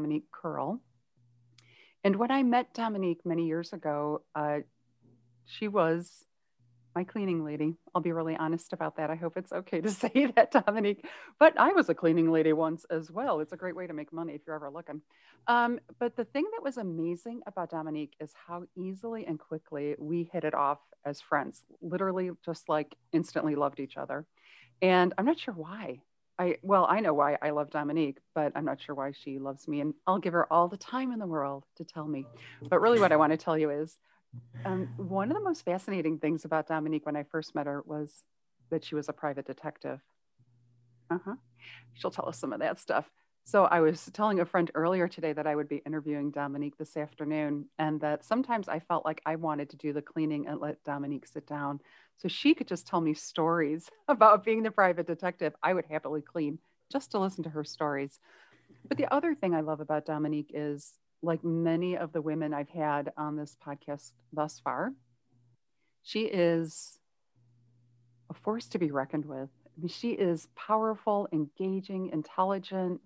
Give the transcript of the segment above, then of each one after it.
Dominique Curl. And when I met Dominique many years ago, uh, she was my cleaning lady. I'll be really honest about that. I hope it's okay to say that, Dominique. But I was a cleaning lady once as well. It's a great way to make money if you're ever looking. Um, but the thing that was amazing about Dominique is how easily and quickly we hit it off as friends, literally just like instantly loved each other. And I'm not sure why. I, well, I know why I love Dominique, but I'm not sure why she loves me. And I'll give her all the time in the world to tell me. But really, what I want to tell you is um, one of the most fascinating things about Dominique when I first met her was that she was a private detective. Uh huh. She'll tell us some of that stuff. So I was telling a friend earlier today that I would be interviewing Dominique this afternoon, and that sometimes I felt like I wanted to do the cleaning and let Dominique sit down so she could just tell me stories about being the private detective. I would happily clean just to listen to her stories. But the other thing I love about Dominique is like many of the women I've had on this podcast thus far, she is a force to be reckoned with. I mean, she is powerful, engaging, intelligent.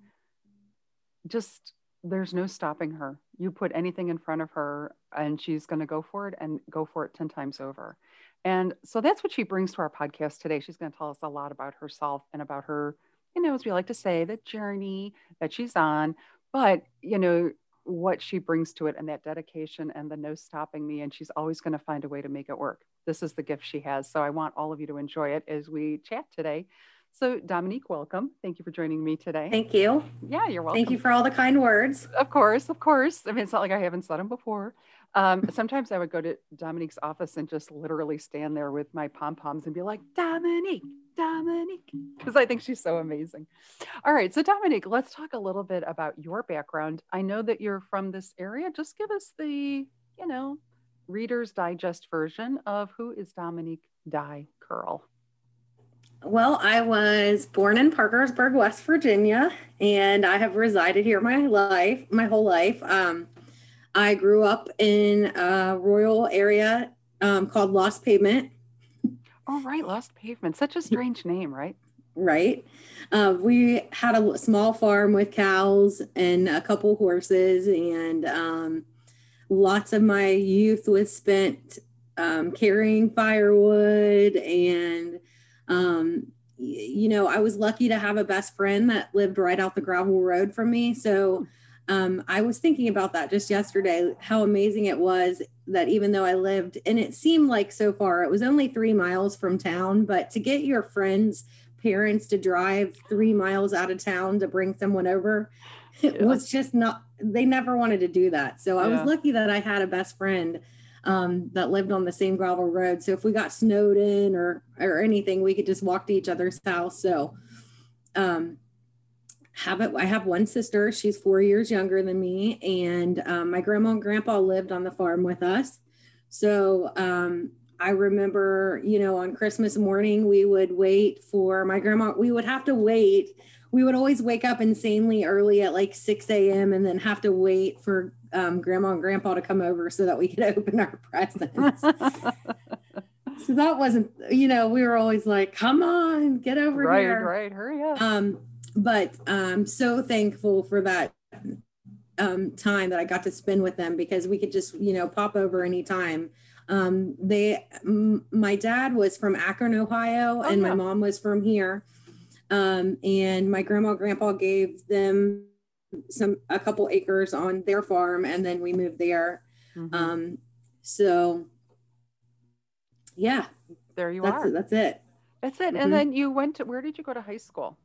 Just there's no stopping her. You put anything in front of her and she's going to go for it and go for it 10 times over. And so that's what she brings to our podcast today. She's going to tell us a lot about herself and about her, you know, as we like to say, the journey that she's on. But, you know, what she brings to it and that dedication and the no stopping me. And she's always going to find a way to make it work. This is the gift she has. So I want all of you to enjoy it as we chat today. So, Dominique, welcome. Thank you for joining me today. Thank you. Yeah, you're welcome. Thank you for all the kind words. Of course, of course. I mean, it's not like I haven't said them before. Um, sometimes I would go to Dominique's office and just literally stand there with my pom poms and be like, Dominique, Dominique, because I think she's so amazing. All right. So, Dominique, let's talk a little bit about your background. I know that you're from this area. Just give us the, you know, Reader's Digest version of who is Dominique Die Curl. Well, I was born in Parkersburg, West Virginia, and I have resided here my life, my whole life. Um, I grew up in a rural area um, called Lost Pavement. Oh, right. Lost Pavement. Such a strange name, right? Right. Uh, we had a small farm with cows and a couple horses, and um, lots of my youth was spent um, carrying firewood. And, um, you know, I was lucky to have a best friend that lived right out the gravel road from me. So, um, I was thinking about that just yesterday, how amazing it was that even though I lived, and it seemed like so far, it was only three miles from town, but to get your friends' parents to drive three miles out of town to bring someone over, yeah. it was just not, they never wanted to do that. So I yeah. was lucky that I had a best friend um, that lived on the same gravel road. So if we got snowed in or, or anything, we could just walk to each other's house. So, um, have it. I have one sister. She's four years younger than me, and um, my grandma and grandpa lived on the farm with us. So um, I remember, you know, on Christmas morning, we would wait for my grandma. We would have to wait. We would always wake up insanely early at like 6 a.m. and then have to wait for um, grandma and grandpa to come over so that we could open our presents. so that wasn't, you know, we were always like, come on, get over right, here. Right, right, hurry up. Um, but I'm so thankful for that um, time that I got to spend with them because we could just, you know, pop over anytime. Um, they, m- my dad was from Akron, Ohio, oh, and yeah. my mom was from here. Um, and my grandma, and grandpa gave them some a couple acres on their farm, and then we moved there. Mm-hmm. Um, so, yeah, there you that's are. That's it. That's it. Mm-hmm. And then you went to where did you go to high school?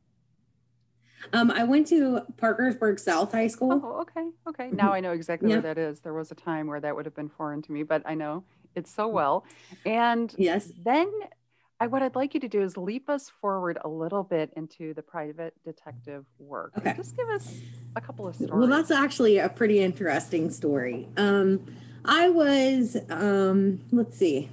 Um, I went to Parkersburg South High School. Oh, okay. Okay. Mm-hmm. Now I know exactly yeah. where that is. There was a time where that would have been foreign to me, but I know it so well. And yes, then I, what I'd like you to do is leap us forward a little bit into the private detective work. Okay. Just give us a couple of stories. Well, that's actually a pretty interesting story. Um, I was, um, let's see.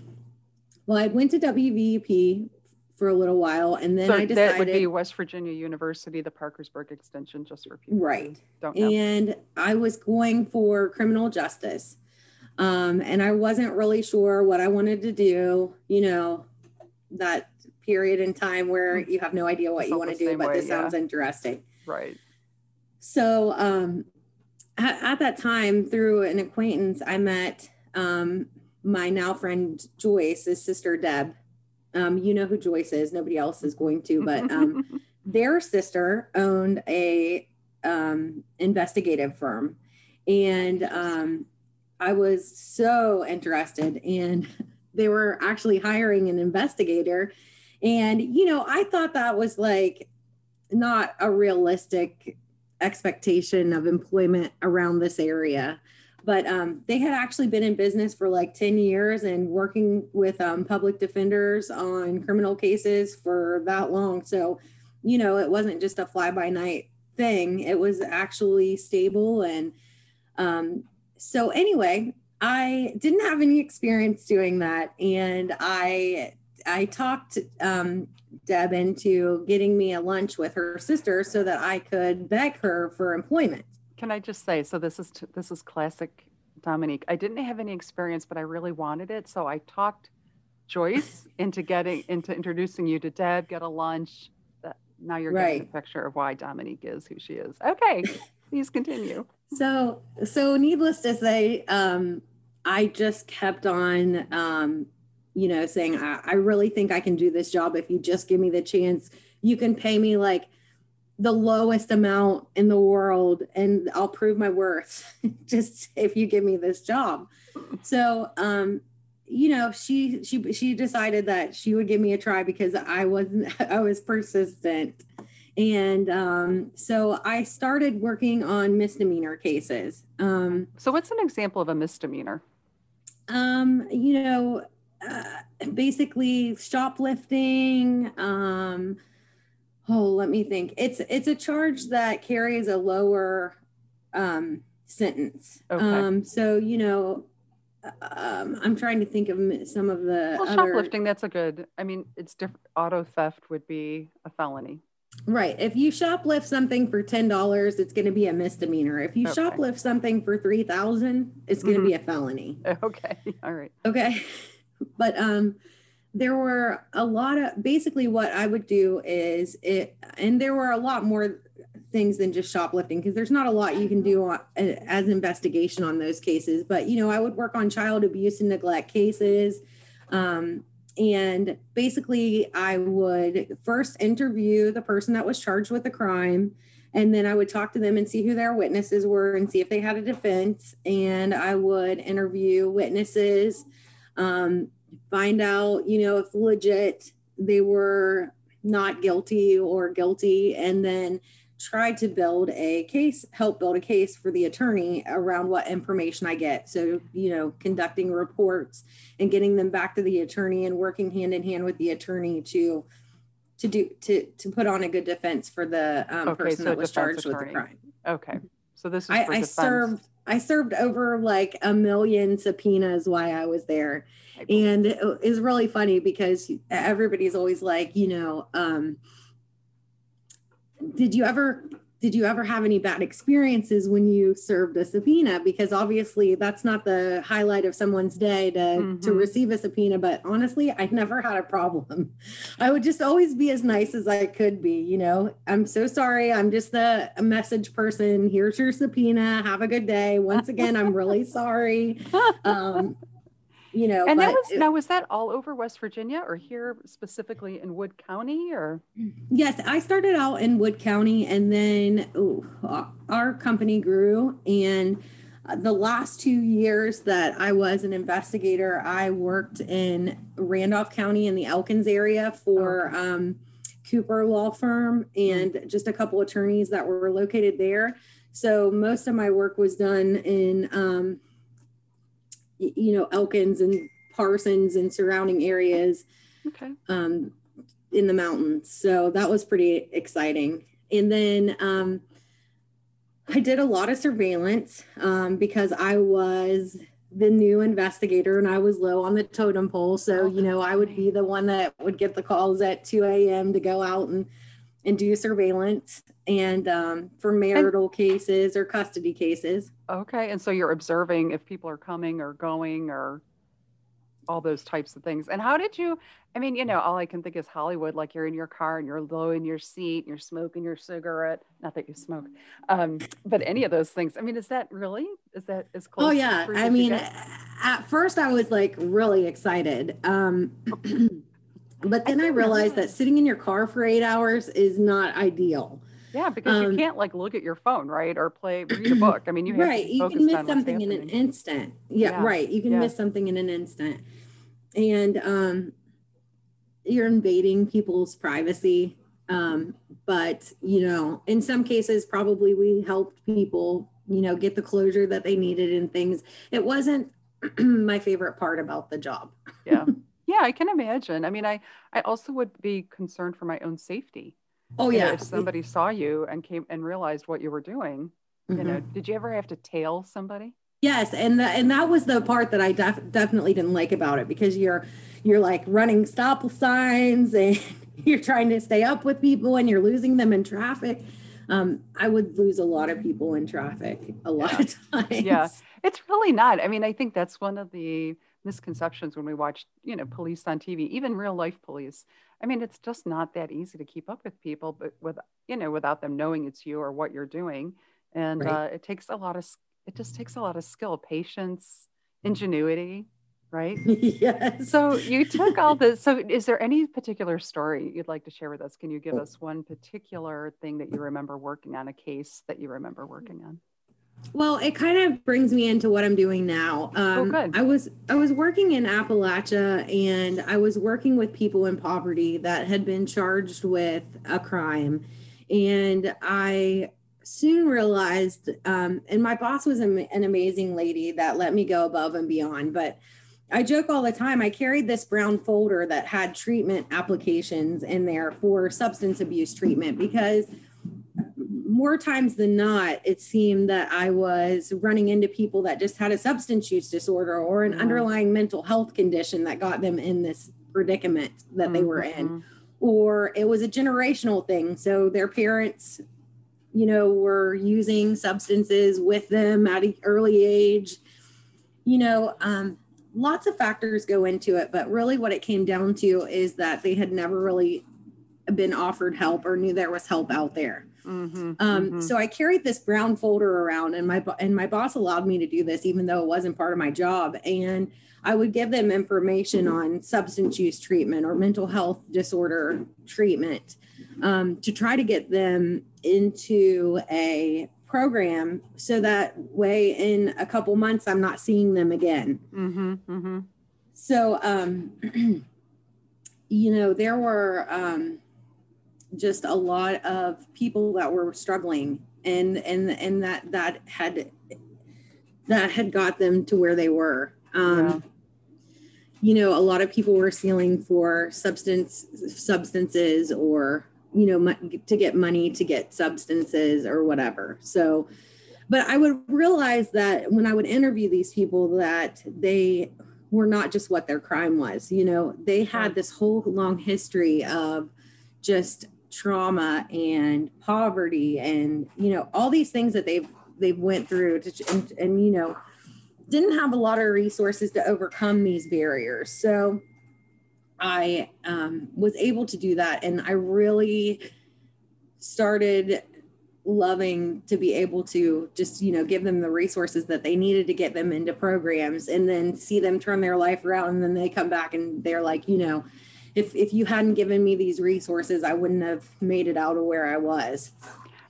Well, I went to WVUP for a little while, and then so I decided that would be West Virginia University, the Parkersburg extension, just for people right. don't know. And I was going for criminal justice, um, and I wasn't really sure what I wanted to do. You know, that period in time where mm. you have no idea what you want to do, but way, this yeah. sounds interesting. Right. So um, at, at that time, through an acquaintance, I met um, my now friend Joyce's sister Deb. Um, you know who Joyce is. Nobody else is going to, but um, their sister owned a um, investigative firm, and um, I was so interested, and they were actually hiring an investigator, and you know I thought that was like not a realistic expectation of employment around this area. But um, they had actually been in business for like 10 years and working with um, public defenders on criminal cases for that long. So you know it wasn't just a fly by night thing. It was actually stable and um, so anyway i didn't have any experience doing that and i i talked um, deb into getting me a lunch with her sister so that i could beg her for employment can i just say so this is this is classic dominique i didn't have any experience but i really wanted it so i talked joyce into getting into introducing you to deb get a lunch That, now you're right. getting a picture of why Dominique is who she is. Okay, please continue. So, so needless to say, um, I just kept on, um, you know, saying, I, I really think I can do this job if you just give me the chance. You can pay me like the lowest amount in the world and I'll prove my worth just if you give me this job. So, um, you know, she she she decided that she would give me a try because I wasn't I was persistent. And um, so I started working on misdemeanor cases. Um, so, what's an example of a misdemeanor? Um, you know, uh, basically shoplifting. Um, oh, let me think. It's it's a charge that carries a lower um, sentence. Okay. Um, so you know, um, I'm trying to think of some of the well, other... shoplifting. That's a good. I mean, it's different. Auto theft would be a felony. Right. If you shoplift something for ten dollars, it's going to be a misdemeanor. If you okay. shoplift something for three thousand, it's going to mm-hmm. be a felony. Okay. All right. Okay. But um, there were a lot of basically what I would do is it, and there were a lot more things than just shoplifting because there's not a lot you can do on, as investigation on those cases. But you know, I would work on child abuse and neglect cases. Um, and basically, I would first interview the person that was charged with the crime. And then I would talk to them and see who their witnesses were and see if they had a defense. And I would interview witnesses, um, find out, you know, if legit they were not guilty or guilty. And then try to build a case, help build a case for the attorney around what information I get. So, you know, conducting reports and getting them back to the attorney and working hand in hand with the attorney to to do to to put on a good defense for the um, okay, person so that was charged attorney. with the crime. Okay. So this is I, I served I served over like a million subpoenas while I was there. And it is really funny because everybody's always like, you know, um, did you ever did you ever have any bad experiences when you served a subpoena? Because obviously that's not the highlight of someone's day to mm-hmm. to receive a subpoena but honestly i never had a problem. I would just always be as nice as i could be you know? I'm so sorry i'm just the message person. Here's your subpoena. Have a good day. Once again i'm really sorry. Um, you know and that was it, now was that all over west virginia or here specifically in wood county or yes i started out in wood county and then ooh, our company grew and uh, the last two years that i was an investigator i worked in randolph county in the elkins area for okay. um, cooper law firm and mm-hmm. just a couple attorneys that were located there so most of my work was done in um, you know, Elkins and Parsons and surrounding areas okay. um, in the mountains. So that was pretty exciting. And then um, I did a lot of surveillance um, because I was the new investigator and I was low on the totem pole. So, you know, I would be the one that would get the calls at 2 a.m. to go out and and do surveillance and um, for marital and, cases or custody cases. Okay. And so you're observing if people are coming or going or. all those types of things. And how did you? I mean, you know, all I can think is Hollywood. Like you're in your car and you're low in your seat, and you're smoking your cigarette. Not that you smoke, um, but any of those things. I mean, is that really? Is that as close? Oh yeah. I mean, at first I was like really excited, um, but then I, I realized that sitting in your car for eight hours is not ideal. Yeah, because um, you can't like look at your phone, right, or play read a book. I mean, you have right. you can miss something in an instant. Yeah, yeah. right. You can yeah. miss something in an instant, and um, you're invading people's privacy. Um, but you know, in some cases, probably we helped people, you know, get the closure that they needed and things. It wasn't my favorite part about the job. yeah, yeah, I can imagine. I mean, I I also would be concerned for my own safety Oh yeah. if somebody saw you and came and realized what you were doing, mm-hmm. you know, mm-hmm. did you ever have to tail somebody? Yes, and the, and that was the part that I def- definitely didn't like about it because you're you're like running stop signs and you're trying to stay up with people and you're losing them in traffic. Um, I would lose a lot of people in traffic a lot yeah. of times. Yeah, it's really not. I mean, I think that's one of the misconceptions when we watch, you know, police on TV, even real life police. I mean, it's just not that easy to keep up with people, but with you know, without them knowing it's you or what you're doing, and right. uh, it takes a lot of it just takes a lot of skill, patience, ingenuity, right? yes. So you took all this. So is there any particular story you'd like to share with us? Can you give oh. us one particular thing that you remember working on, a case that you remember working on? Well, it kind of brings me into what I'm doing now. Oh, um, oh, good. I was I was working in Appalachia, and I was working with people in poverty that had been charged with a crime, and I soon realized, um, and my boss was an amazing lady that let me go above and beyond, but. I joke all the time. I carried this brown folder that had treatment applications in there for substance abuse treatment because more times than not, it seemed that I was running into people that just had a substance use disorder or an mm-hmm. underlying mental health condition that got them in this predicament that mm-hmm. they were in. Mm-hmm. Or it was a generational thing. So their parents, you know, were using substances with them at an early age. You know, um, lots of factors go into it, but really what it came down to is that they had never really been offered help or knew there was help out there. Mm-hmm, um, mm-hmm. So I carried this brown folder around, and my and my boss allowed me to do this, even though it wasn't part of my job. And I would give them information on substance use treatment or mental health disorder treatment um, to try to get them into a program, so that way in a couple months I'm not seeing them again. Mm-hmm, mm-hmm. so, um, you know, there were. Just a lot of people that were struggling and and and that that had that had got them to where they were. Um you know a lot of people were stealing for substance substances or you know to get money to get substances or whatever. So but i would realize that when i would interview these people that they were not just what their crime was you know they had this whole long history of just trauma and poverty and you know all these things that they've they've went through to, and, and you know didn't have a lot of resources to overcome these barriers. So i um, was able to do that and i really started loving to be able to just you know give them the resources that they needed to get them into programs and then see them turn their life around and then they come back and they're like you know if if you hadn't given me these resources, I wouldn't have made it out of where I was.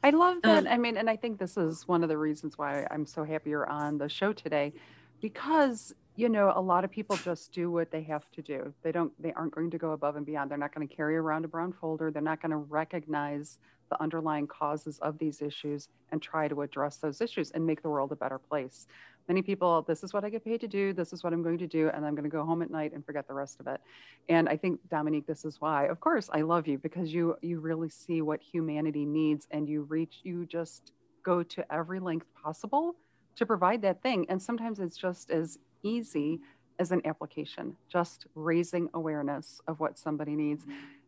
I love that. Um, I mean, and I think this is one of the reasons why I'm so happy you're on the show today, because you know a lot of people just do what they have to do. They don't. They aren't going to go above and beyond. They're not going to carry around a brown folder. They're not going to recognize the underlying causes of these issues and try to address those issues and make the world a better place many people this is what i get paid to do this is what i'm going to do and i'm going to go home at night and forget the rest of it. And i think dominique this is why. Of course i love you because you you really see what humanity needs and you reach you just go to every length possible to provide that thing. And sometimes it's just as easy as an application just raising awareness of what somebody needs.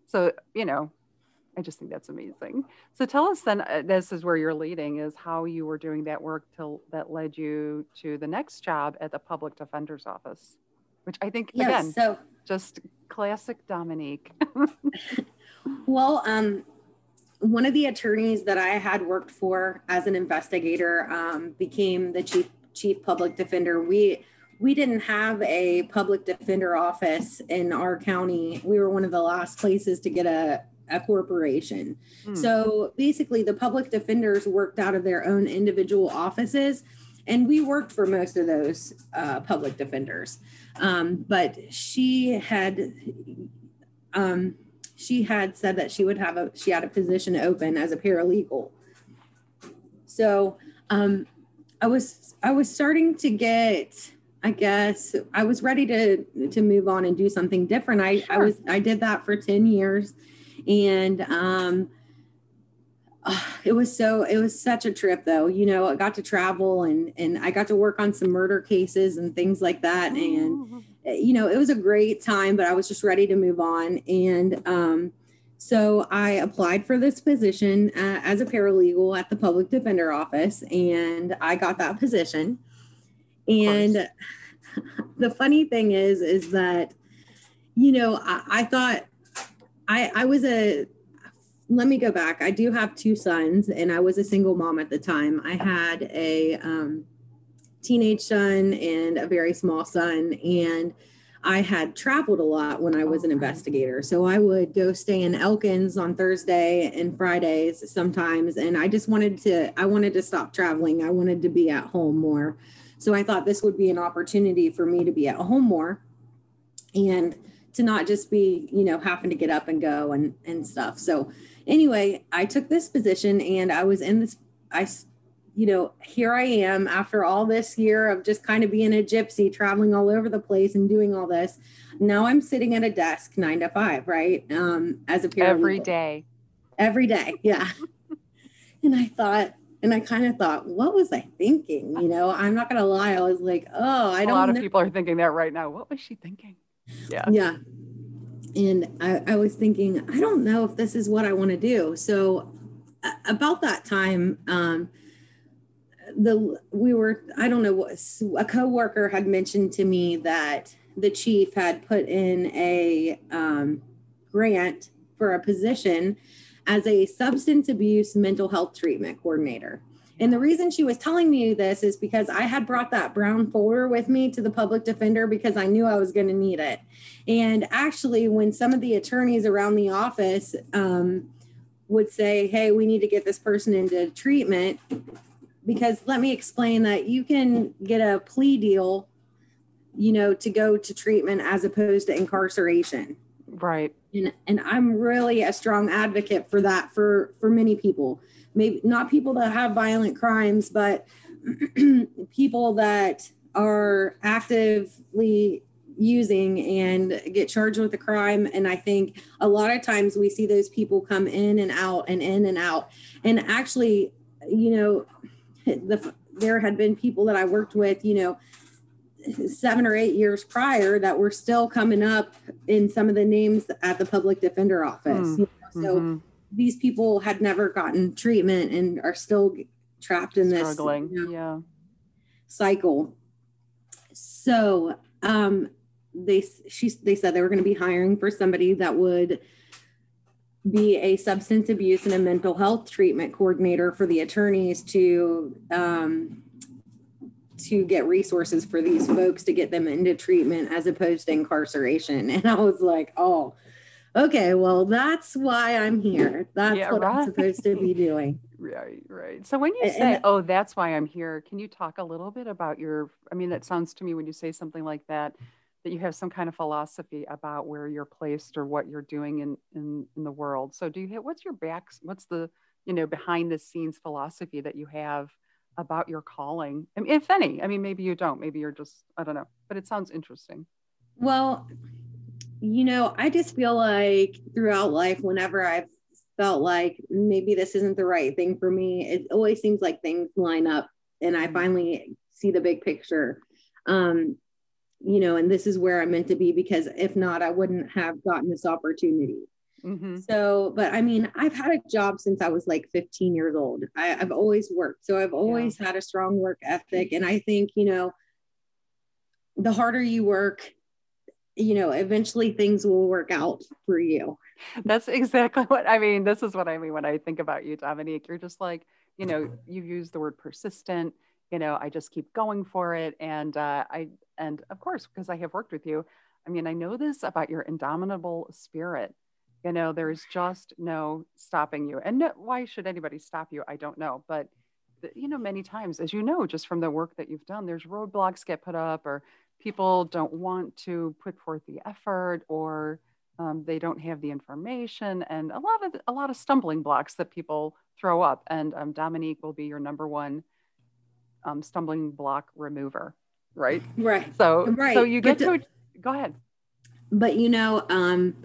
So you know I just think that's amazing. So tell us then, uh, this is where you're leading, is how you were doing that work till that led you to the next job at the public defender's office. which I think yes, again, so just classic Dominique. well, um, one of the attorneys that I had worked for as an investigator um, became the chief chief public defender. We we didn't have a public defender office in our county. We were one of the last places to get a, a corporation. Hmm. So basically, the public defenders worked out of their own individual offices, and we worked for most of those uh, public defenders. Um, but she had. Um, she had said that she would have a she had a position open as a paralegal so um, i was i was starting to get i guess i was ready to to move on and do something different i sure. i was i did that for 10 years and um uh, it was so it was such a trip though you know i got to travel and and i got to work on some murder cases and things like that and Eh, you know, it was a great time, but I was just ready to move on. And um, so I applied for this position uh, as a paralegal at the public defender office, and I got that position. And the funny thing is, is that, you know, I, I thought I, I was a, let me go back. I do have two sons, and I was a single mom at the time. I had a, um, teenage son and a very small son. And I had traveled a lot when I was an investigator. So I would go stay in Elkins on Thursday and Fridays sometimes. And I just wanted to, I wanted to stop traveling. I wanted to be at home more. So I thought this would be an opportunity for me to be at home more and to not just be, you know, having to get up and go and, and stuff. So anyway, I took this position and I was in this, I you know, here I am after all this year of just kind of being a gypsy, traveling all over the place and doing all this. Now I'm sitting at a desk nine to five, right? Um, as a paralegal. Every day. Every day, yeah. and I thought, and I kind of thought, what was I thinking? You know, I'm not gonna lie. I was like, oh, I don't. A lot know. of people are thinking that right now. What was she thinking? Yeah. Yeah. And I, I was thinking, I don't know if this is what I want to do. So about that time, um, the we were I don't know what a coworker had mentioned to me that the chief had put in a um, grant for a position as a substance abuse mental health treatment coordinator. And the reason she was telling me this is because I had brought that brown folder with me to the public defender because I knew I was going to need it. And actually, when some of the attorneys around the office um, would say, Hey, we need to get this person into treatment, because let me explain that you can get a plea deal you know to go to treatment as opposed to incarceration. Right. And and i'm really a strong advocate for that for for many people maybe not people that have violent crimes but people that are actively using and get charged with a crime and i think a lot of times we see those people come in and out and in and out and actually you know the there had been people that I worked with, you know, seven or eight years prior that were still coming up in some of the names at the public defender office. Mm. You know? So mm-hmm. These people had never gotten treatment and are still trapped in this struggling you know, yeah cycle. So um they she they said they were going to be hiring for somebody that would be a substance abuse and a mental health treatment coordinator for the attorneys to um, to get resources for these folks to get them into treatment as opposed to incarceration. And I was like, oh, okay, well, that's why I'm here. That's yeah, what right. I'm supposed to be doing. Right, right. So when you and, say, and, oh, that's why I'm here, can you talk a little bit about your, I mean, that sounds to me when you say something like that, that you have some kind of philosophy about where you're placed or what you're doing in in, in the world so do you have what's your back what's the you know behind the scenes philosophy that you have about your calling I mean, if any i mean maybe you don't maybe you're just i don't know but it sounds interesting well you know i just feel like throughout life whenever i've felt like maybe this isn't the right thing for me it always seems like things line up and i mm-hmm. finally see the big picture um, you know, and this is where I'm meant to be because if not, I wouldn't have gotten this opportunity. Mm-hmm. So, but I mean, I've had a job since I was like 15 years old. I, have always worked. So I've always yeah. had a strong work ethic. And I think, you know, the harder you work, you know, eventually things will work out for you. That's exactly what I mean. This is what I mean when I think about you, Dominique. You're just like, you know, you use the word persistent. You know, I just keep going for it. And uh, I, and of course, because I have worked with you, I mean, I know this about your indomitable spirit. You know, there's just no stopping you. And no, why should anybody stop you? I don't know. But, you know, many times, as you know, just from the work that you've done, there's roadblocks get put up or people don't want to put forth the effort or um, they don't have the information and a lot of a lot of stumbling blocks that people throw up and um, dominique will be your number one um, stumbling block remover right? Right. So right. so you get to go ahead. But you know um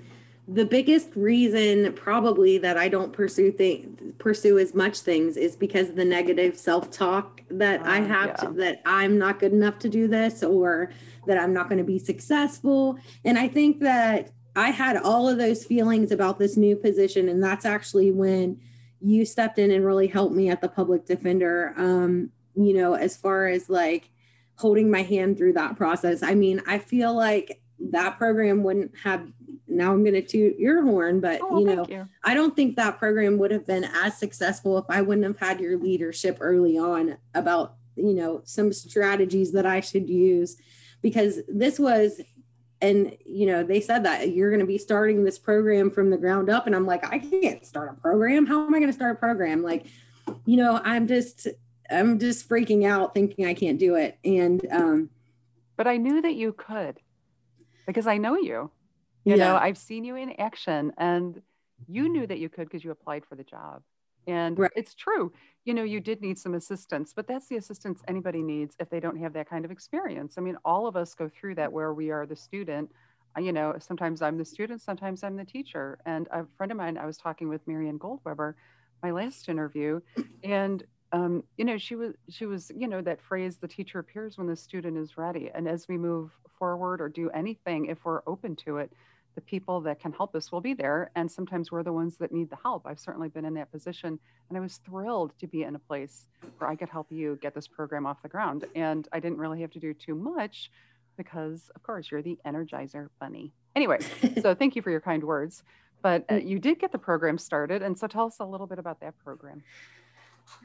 the biggest reason probably that I don't pursue things pursue as much things is because of the negative self-talk that uh, I have yeah. to, that I'm not good enough to do this or that I'm not going to be successful. And I think that I had all of those feelings about this new position and that's actually when you stepped in and really helped me at the public defender um you know as far as like holding my hand through that process. I mean, I feel like that program wouldn't have now I'm going to toot your horn, but oh, you know, you. I don't think that program would have been as successful if I wouldn't have had your leadership early on about, you know, some strategies that I should use. Because this was and you know they said that you're going to be starting this program from the ground up and i'm like i can't start a program. How am i going to start a program? Like you know i'm just i'm just freaking out thinking i can't do it. And um but i knew that you could because i know you you yeah. know, I've seen you in action and you knew that you could because you applied for the job. And right. it's true. You know, you did need some assistance, but that's the assistance anybody needs if they don't have that kind of experience. I mean, all of us go through that where we are the student. Uh, you know, sometimes I'm the student, sometimes I'm the teacher. And a friend of mine, I was talking with Marianne Goldweber, my last interview, and um, you know, she was she was, you know, that phrase, the teacher appears when the student is ready. And as we move forward or do anything, if we're open to it, the people that can help us will be there. And sometimes we're the ones that need the help. I've certainly been in that position. And I was thrilled to be in a place where I could help you get this program off the ground. And I didn't really have to do too much because, of course, you're the Energizer Bunny. Anyway, so thank you for your kind words. But uh, you did get the program started. And so tell us a little bit about that program.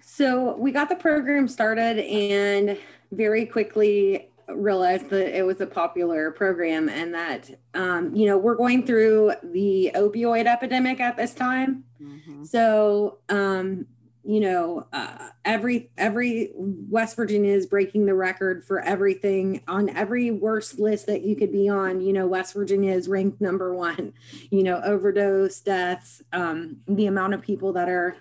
So we got the program started, and very quickly realized that it was a popular program and that um, you know we're going through the opioid epidemic at this time mm-hmm. so um, you know uh, every every west virginia is breaking the record for everything on every worst list that you could be on you know west virginia is ranked number one you know overdose deaths um, the amount of people that are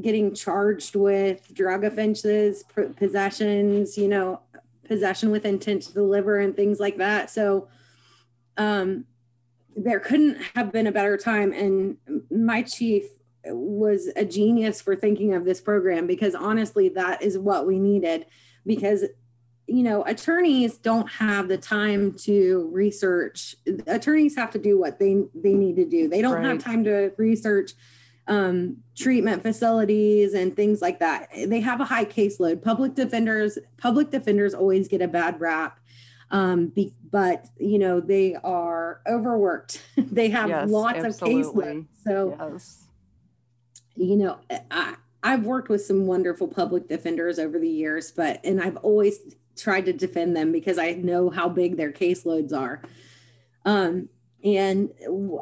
getting charged with drug offenses possessions you know possession with intent to deliver and things like that. So um, there couldn't have been a better time. And my chief was a genius for thinking of this program because honestly, that is what we needed. Because you know attorneys don't have the time to research attorneys have to do what they they need to do they don't right. have time to research um, treatment facilities and things like that. They have a high caseload. Public defenders, public defenders always get a bad rap. Um, be, but you know they are overworked. they have yes, lots absolutely. of caseload. So, yes. you know, I I've worked with some wonderful public defenders over the years, but and I've always tried to defend them because I know how big their caseloads are. Um, and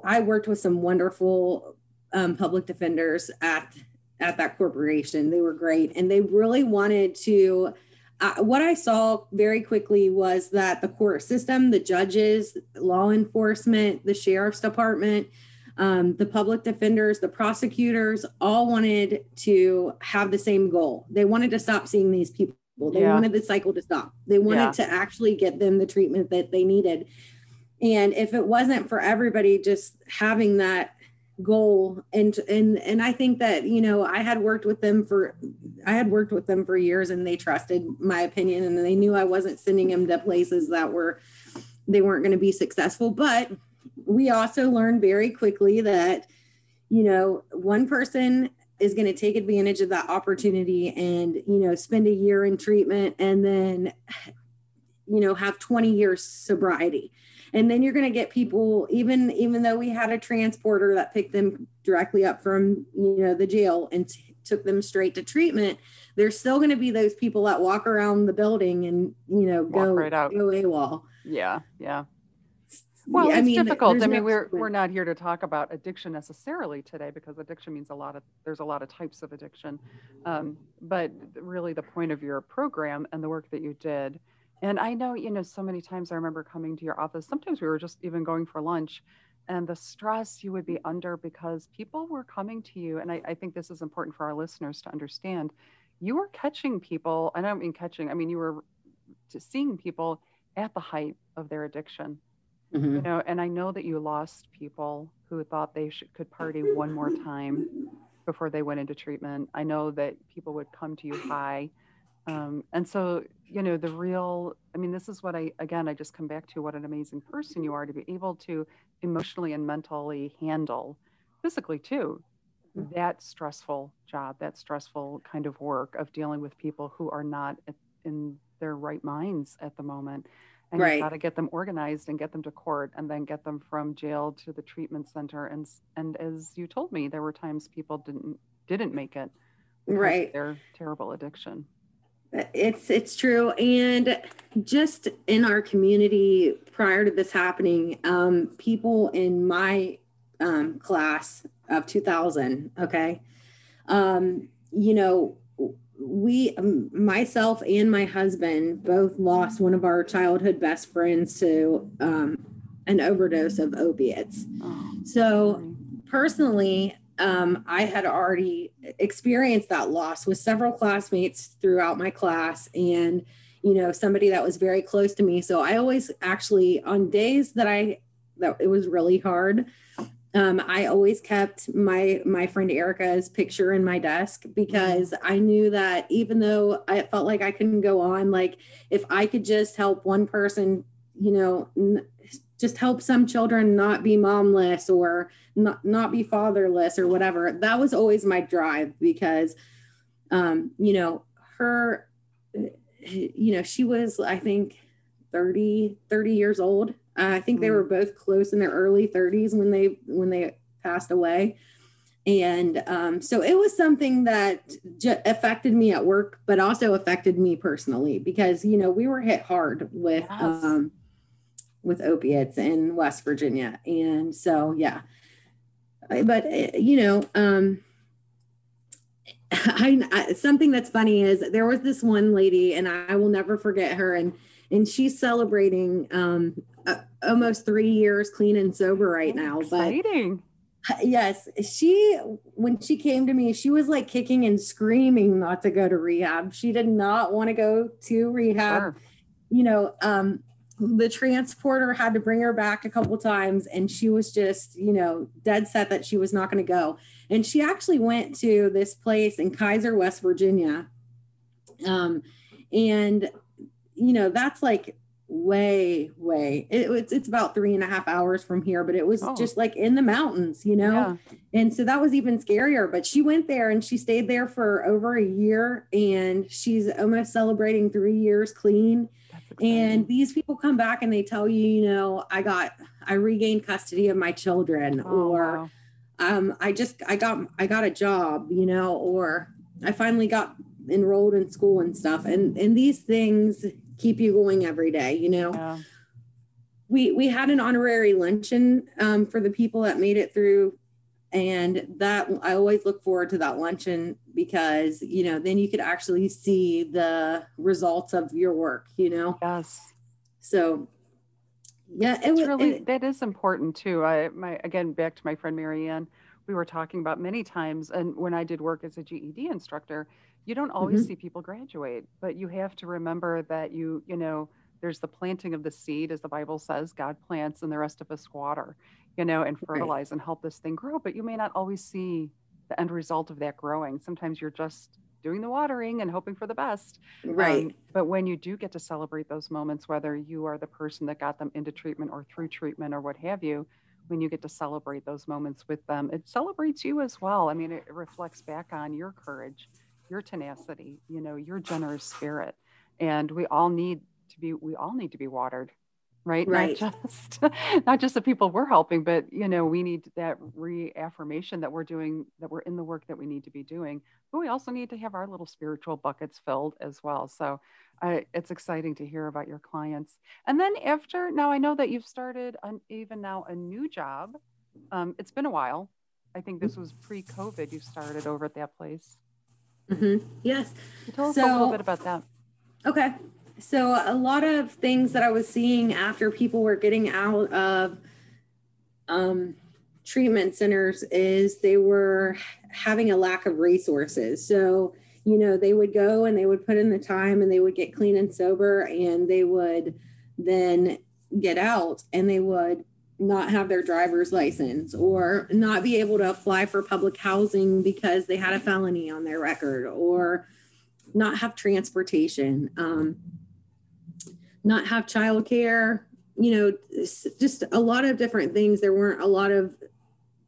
I worked with some wonderful um, public defenders at at that corporation. They were great, and they really wanted to. Uh, what I saw very quickly was that the court system, the judges, law enforcement, the sheriff's department, um, the public defenders, the prosecutors, all wanted to have the same goal. They wanted to stop seeing these people. They yeah. wanted the cycle to stop. They wanted yeah. to actually get them the treatment that they needed. And if it wasn't for everybody just having that goal. And and and i think that you know i had worked with them for i had worked with them for years and they trusted my opinion and they knew i wasn't sending them to places that were they weren't going to be successful. But we also learned very quickly that you know one person is going to take advantage of that opportunity and you know spend a year in treatment and then you know have 20 years sobriety and then you're going to get people even even though we had a transporter that picked them directly up from you know the jail and t- took them straight to treatment there's still going to be those people that walk around the building and you know walk go right out. go AWOL. Yeah, yeah. Well, yeah, it's I mean, difficult. I mean, we're we're not here to talk about addiction necessarily today because addiction means a lot of there's a lot of types of addiction. Um, but really, the point of your program and the work that you did, and I know you know so many times I remember coming to your office. Sometimes we were just even going for lunch, and the stress you would be under because people were coming to you. And I, I think this is important for our listeners to understand you were catching people. and I don't mean catching, I mean, you were seeing people at the height of their addiction. Mm-hmm. You know, and I know that you lost people who thought they should, could party one more time before they went into treatment. I know that people would come to you high. Um, and so, you know, the real, I mean, this is what I, again, I just come back to what an amazing person you are to be able to emotionally and mentally handle, physically too, Mm-hmm. that stressful job, that stressful kind of work of dealing with people who are not in their right minds at the moment. And right. you got to get them organized and get them to court and then get them from jail to the treatment center. And and as you told me, there were times people didn't didn't make it. Right. Their terrible addiction. It's it's true, and just in our community prior to this happening, um, people in my um, class of 2000. Okay. Um, you know, we, um, myself and my husband, both lost one of our childhood best friends to um, an overdose of opiates. Oh, so, personally, um, I had already experienced that loss with several classmates throughout my class and, you know, somebody that was very close to me. So I always actually, on days that I, that it was really hard, um, I always kept my my friend Erica's picture in my desk because I knew that even though I felt like I couldn't go on, like if I could just help one person, you know, n- just help some children not be momless or not not be fatherless or whatever. That was always my drive because, um, you know, her, you know, she was I think 30 30 years old uh, I think they were mm. both close in their early 30s when they when they passed away. And um, so it was something that j- affected me at work, but also affected me personally because you know we were hit hard with yes. um, with opiates in West Virginia, and so yeah. But eh, you know, um, I, I something that's funny is there was this one lady, and I will never forget her, and and she's celebrating um, uh, almost three years clean and sober right now. Exciting. But yes, she when she came to me, she was like kicking and screaming not to go to rehab. She did not want to go to rehab. Sure. You know, um, the transporter had to bring her back a couple times, and she was just, you know, dead set that she was not going to go. And she actually went to this place in Keyser West Virginia. Um, and you know, that's like way, way. It, it's it's about three and a half hours from here, but it was oh. just like in the mountains, you know. Yeah. And so that was even scarier. But she went there and she stayed there for over a year, and she's almost celebrating three years clean. And these people come back and they tell you, you know, I got I regained custody of my children, oh, or wow. um, I just I got I got a job, you know, or I finally got enrolled in school and stuff. And and these things keep you going every day, you know. Yeah. We we had an honorary luncheon um, for the people that made it through, and that I always look forward to that luncheon because you know then you could actually see the results of your work, you know. Yes. So yeah, it was really it, that is important too. I my again back to my friend Marianne, we were talking about many times, and when I did work as a GED instructor, you don't always mm-hmm. see people graduate, but you have to remember that you, you know, there's the planting of the seed, as the Bible says, God plants and the rest of us water, you know, and fertilize right. and help this thing grow. But you may not always see the end result of that growing. Sometimes you're just doing the watering and hoping for the best. Right. Um, but when you do get to celebrate those moments, whether you are the person that got them into treatment or through treatment or what have you, when you get to celebrate those moments with them, it celebrates you as well. I mean, it reflects back on your courage your tenacity, you know, your generous spirit. And we all need to be we all need to be watered. Right? Right. Not just not just the people we're helping, but you know, we need that reaffirmation that we're doing, that we're in the work that we need to be doing. But we also need to have our little spiritual buckets filled as well. So uh, it's exciting to hear about your clients. And then after, now I know that you've started an, even now a new job. Um, it's been a while. I think this was pre-COVID. You started over at that place. Mm-hmm. Yes. Tell us so, a little bit about that. Okay. So, a lot of things that I was seeing after people were getting out of um, treatment centers is they were having a lack of resources. So, you know, they would go and they would put in the time and they would get clean and sober and they would then get out and they would not have their driver's license or not be able to apply for public housing because they had a felony on their record or not have transportation, um, not have childcare, you know, just a lot of different things. There weren't a lot of,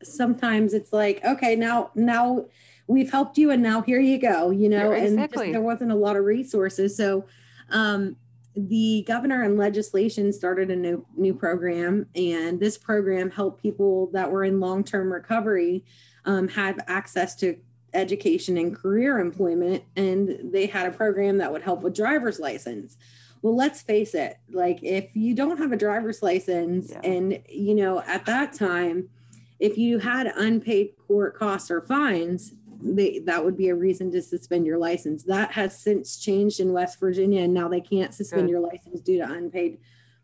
sometimes it's like, okay, now, now we've helped you and now here you go, you know, yeah, exactly. and there wasn't a lot of resources. So, um, the governor and legislation started a new new program and this program helped people that were in long-term recovery um, have access to education and career employment and they had a program that would help with driver's license well let's face it like if you don't have a driver's license yeah. and you know at that time if you had unpaid court costs or fines they, that would be a reason to suspend your license that has since changed in west virginia and now they can't suspend Good. your license due to unpaid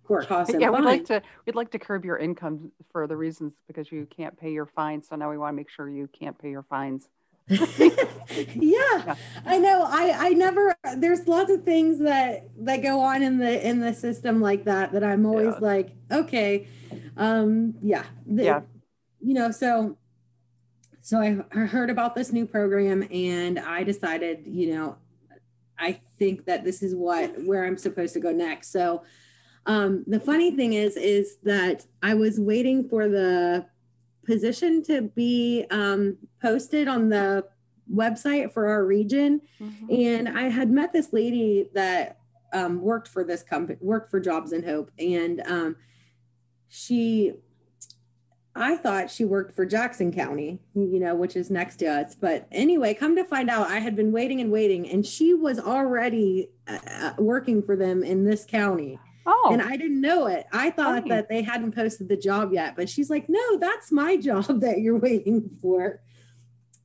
court costs yeah we'd like to we'd like to curb your income for the reasons because you can't pay your fines so now we want to make sure you can't pay your fines yeah, I know. I I never. There's lots of things that that go on in the in the system like that that I'm always yeah. like, okay, um, yeah, the, yeah. You know, so so I heard about this new program and I decided, you know, I think that this is what where I'm supposed to go next. So um, the funny thing is, is that I was waiting for the position to be um, posted on the website for our region. Mm-hmm. And I had met this lady that um, worked for this company, worked for Jobs and Hope. And um, she, I thought she worked for Jackson County, you know, which is next to us. But anyway, come to find out, I had been waiting and waiting, and she was already uh, uh working for them in this county. Oh. And I didn't know it. I thought Funny. that they hadn't posted the job yet, but she's like, no, that's my job that you're waiting for.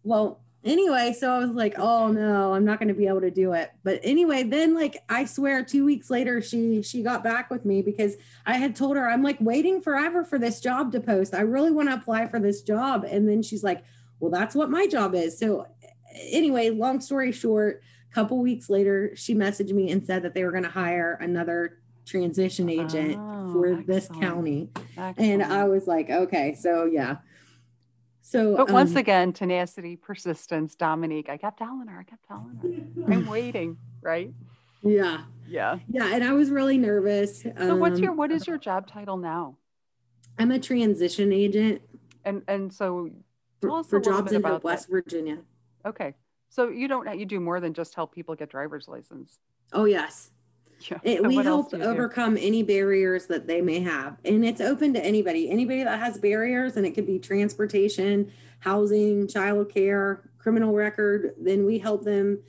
Well, anyway, so I was like, oh no, I'm not going to be able to do it. But anyway, then like I swear 2 weeks later she she got back with me because I had told her I'm like waiting forever for this job to post. I really want to apply for this job and then she's like, "Well, that's what my job is." So anyway, long story short, a couple weeks later she messaged me and said that they were going to hire another transition agent oh, for excellent. this county. Excellent. And I was like, okay, so yeah. So, but once um, again, tenacity, persistence, Dominique. I kept telling her, I kept telling her, I'm waiting, right? Yeah. Yeah. Yeah. And I was really nervous. So, um, what's your, what is your job title now? I'm a transition agent. And, and so, for, for jobs in West Virginia. Okay. So, you don't, you do more than just help people get driver's license. Oh, yes. Yeah. It, we help overcome any barriers that they may have. And it's open to anybody, anybody that has barriers, and it could be transportation, housing, childcare, criminal record, then we help them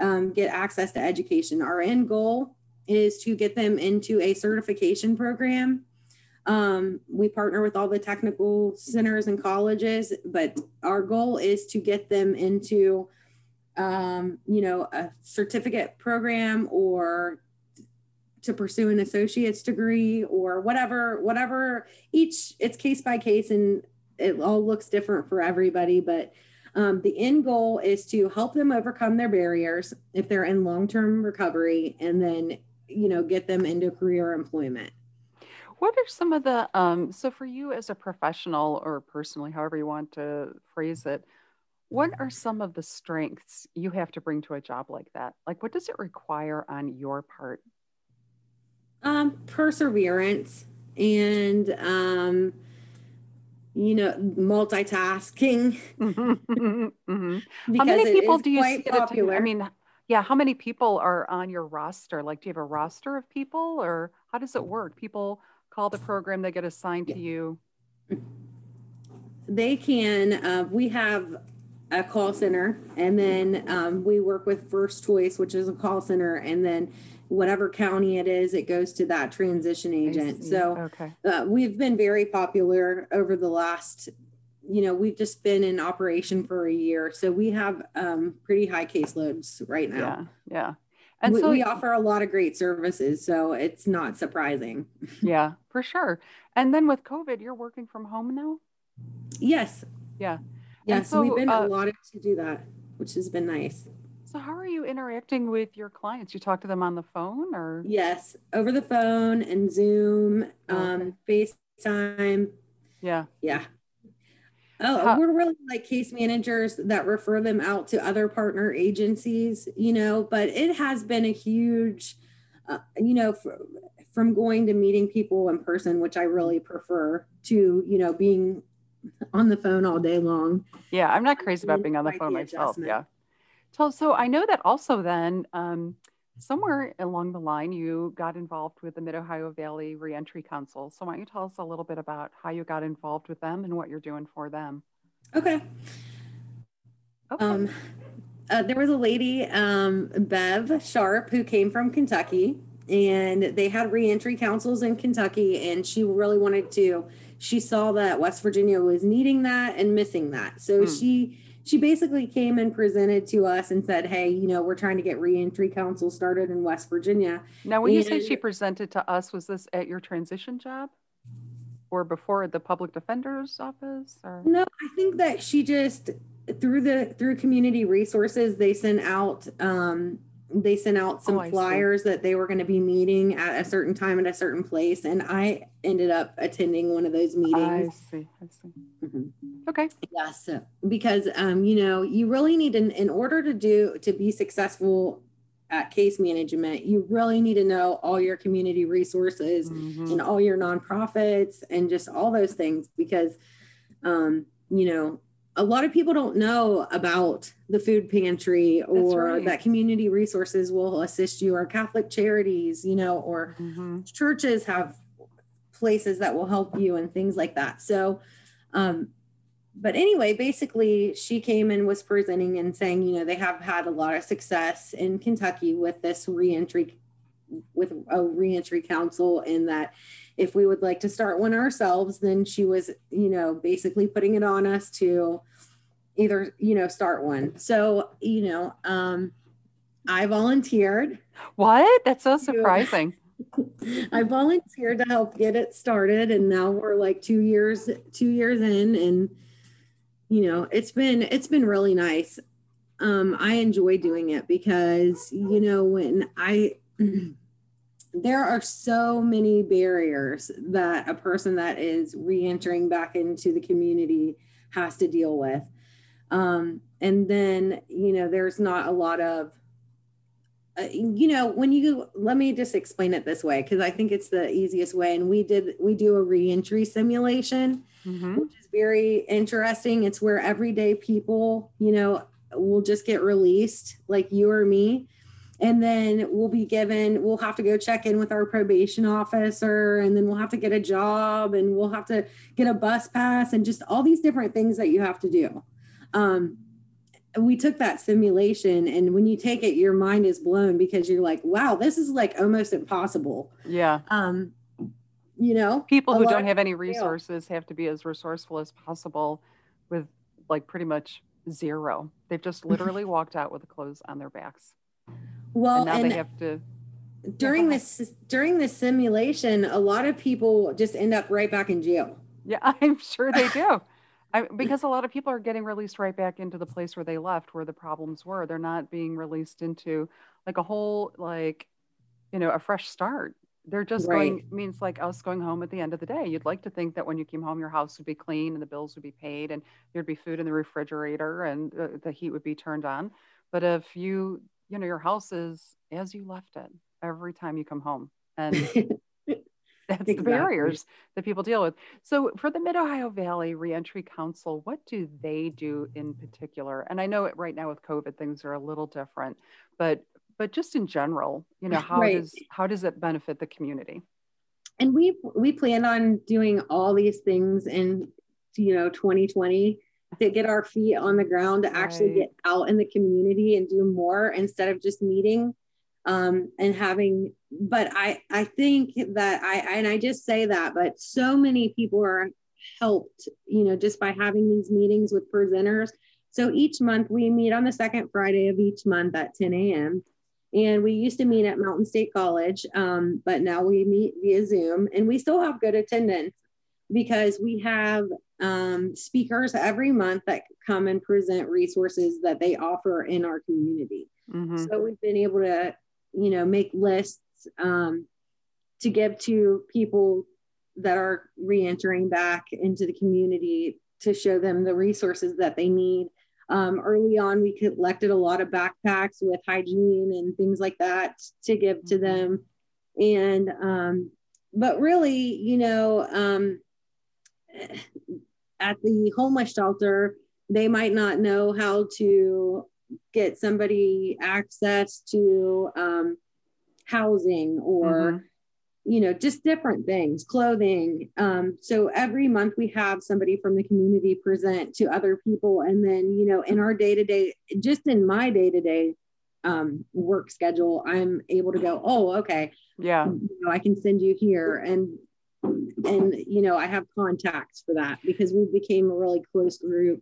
um, get access to education. Our end goal is to get them into a certification program. Um, we partner with all the technical centers and colleges, but our goal is to get them into um, you know, a certificate program or to pursue an associate's degree or whatever whatever each it's case by case and it all looks different for everybody but um, the end goal is to help them overcome their barriers if they're in long-term recovery and then you know get them into career employment. What are some of the um, so for you as a professional or personally however you want to phrase it what are some of the strengths you have to bring to a job like that? Like what does it require on your part um, perseverance and um, you know multitasking. mm-hmm. How many people do you see popular. I mean, yeah, how many people are on your roster? Like, do you have a roster of people, or how does it work? People call the program, they get assigned to you. They can, uh, we have a call center and then um, we work with First Choice, which is a call center. And then whatever county it is, it goes to that transition agent. So Okay. uh, we've been very popular over the last, you know, we've just been in operation for a year. So we have um, pretty high caseloads right now. Yeah. Yeah. And we, so, we offer a lot of great services. So it's not surprising. yeah, for sure. And then with COVID, you're working from home now? Yes. Yeah. Yes. so, we've been uh, allotted to do that, which has been nice. So, how are you interacting with your clients? You talk to them on the phone or? Yes. Over the phone and Zoom, Oh, um, FaceTime. Yeah. Yeah. Oh, How- we're really like case managers that refer them out to other partner agencies, you know, but it has been a huge, uh, you know, fr- from going to meeting people in person, which I really prefer to, you know, being on the phone all day long. Yeah. I'm not crazy about being on the phone myself. adjustment. Yeah. So, so I know that also then, um, somewhere along the line, you got involved with the Mid Ohio Valley Reentry Council. So, why don't you tell us a little bit about how you got involved with them and what you're doing for them? Okay. Okay. Um, uh, there was a lady, um, Bev Sharp, who came from Kentucky, and they had reentry councils in Kentucky, and she really wanted to. She saw that West Virginia was needing that and missing that, so Hmm. she she basically came and presented to us and said, "Hey, you know, we're trying to get reentry council started in West Virginia." now, when you say she presented to us, was this at your transition job or before at the public defender's office? Or No, I think that she just through the through community resources they sent out um they sent out some Oh, I see. flyers that they were going to be meeting at a certain time at a certain place and I ended up attending one of those I meetings. see. I see. Mhm. Okay. Yes, because um you know, you really need in in order to do to be successful at case management, you really need to know all your community resources Mhm. and all your nonprofits and just all those things because um you know a lot of people don't know about the food pantry or right. that community resources will assist you or catholic charities you know or Mhm. churches have places that will help you and things like that so um but anyway basically she came and was presenting and saying you know they have had a lot of success in kentucky with this reentry with a reentry council and that if we would like to start one ourselves then she was you know basically putting it on us to either you know start one so you know um i volunteered What? That's so surprising. I volunteered to help get it started and now we're like 2 years 2 years in and you know it's been it's been really nice um I enjoy doing it because you know when I there are so many barriers that a person that is re-entering back into the community has to deal with um and then you know there's not a lot of uh, you know when you let me just explain it this way because i think it's the easiest way and we did we do a reentry simulation Mhm. which is very interesting it's where everyday people you know will just get released like you or me and then we'll be given we'll have to go check in with our probation officer and then we'll have to get a job and we'll have to get a bus pass and just all these different things that you have to do um, we took that simulation and when you take it your mind is blown because you're like wow this is like almost impossible Yeah. um you know People who don't have any resources have to be as resourceful as possible with like pretty much zero. They've just literally walked out with the clothes on their backs. Well and now and they have to during this during this simulation a lot of people just end up right back in jail Yeah, I'm sure they do. I, because a lot of people are getting released right back into the place where they left, where the problems were. They're not being released into like a whole, like, you know, a fresh start. They're just going, means like us going home at the end of the day. You'd like to think that when you came home, your house would be clean and the bills would be paid and there'd be food in the refrigerator and uh, the heat would be turned on. But if you, you know, your house is as you left it every time you come home. And that's the barriers that people deal with. So, for the Mid Ohio Valley Reentry Council, what do they do in particular? And I know it right now with COVID, things are a little different, but but just in general, you know, how Right. does how does it benefit the community? and we we plan on doing all these things in you know 2020 to get our feet on the ground to right. actually get out in the community and do more instead of just meeting um, and having but i i think that i and i just say that but so many people are helped you know just by having these meetings with presenters so each month we meet on the second friday of each month at 10 a.m and we used to meet at mountain state college um, but now we meet via zoom and we still have good attendance because we have um, speakers every month that come and present resources that they offer in our community mm-hmm. so we've been able to you know make lists um, to give to people that are re-entering back into the community to show them the resources that they need um, early on we collected a lot of backpacks with hygiene and things like that to give to mm-hmm. them and um, but really you know um, at the homeless shelter they might not know how to get somebody access to um, housing or mm-hmm. you know just different things clothing. Um, so every month we have somebody from the community present to other people. And then you know in our day-to-day just in my day-to-day um, work schedule i'm able to go oh okay. Yeah. You know, i can send you here. And and you know i have contacts for that because we became a really close group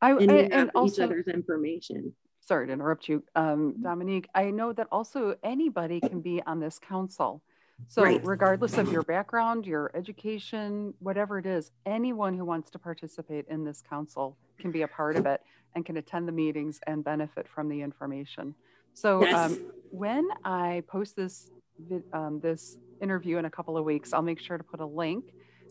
I, and, I, and also, each other's information sorry to interrupt you, um, Dominique. I know that also anybody can be on this council. So, right. regardless of your background, your education, whatever it is, anyone who wants to participate in this council can be a part of it and can attend the meetings and benefit from the information. So, yes. um, when I post this um, this interview in a couple of weeks, I'll make sure to put a link.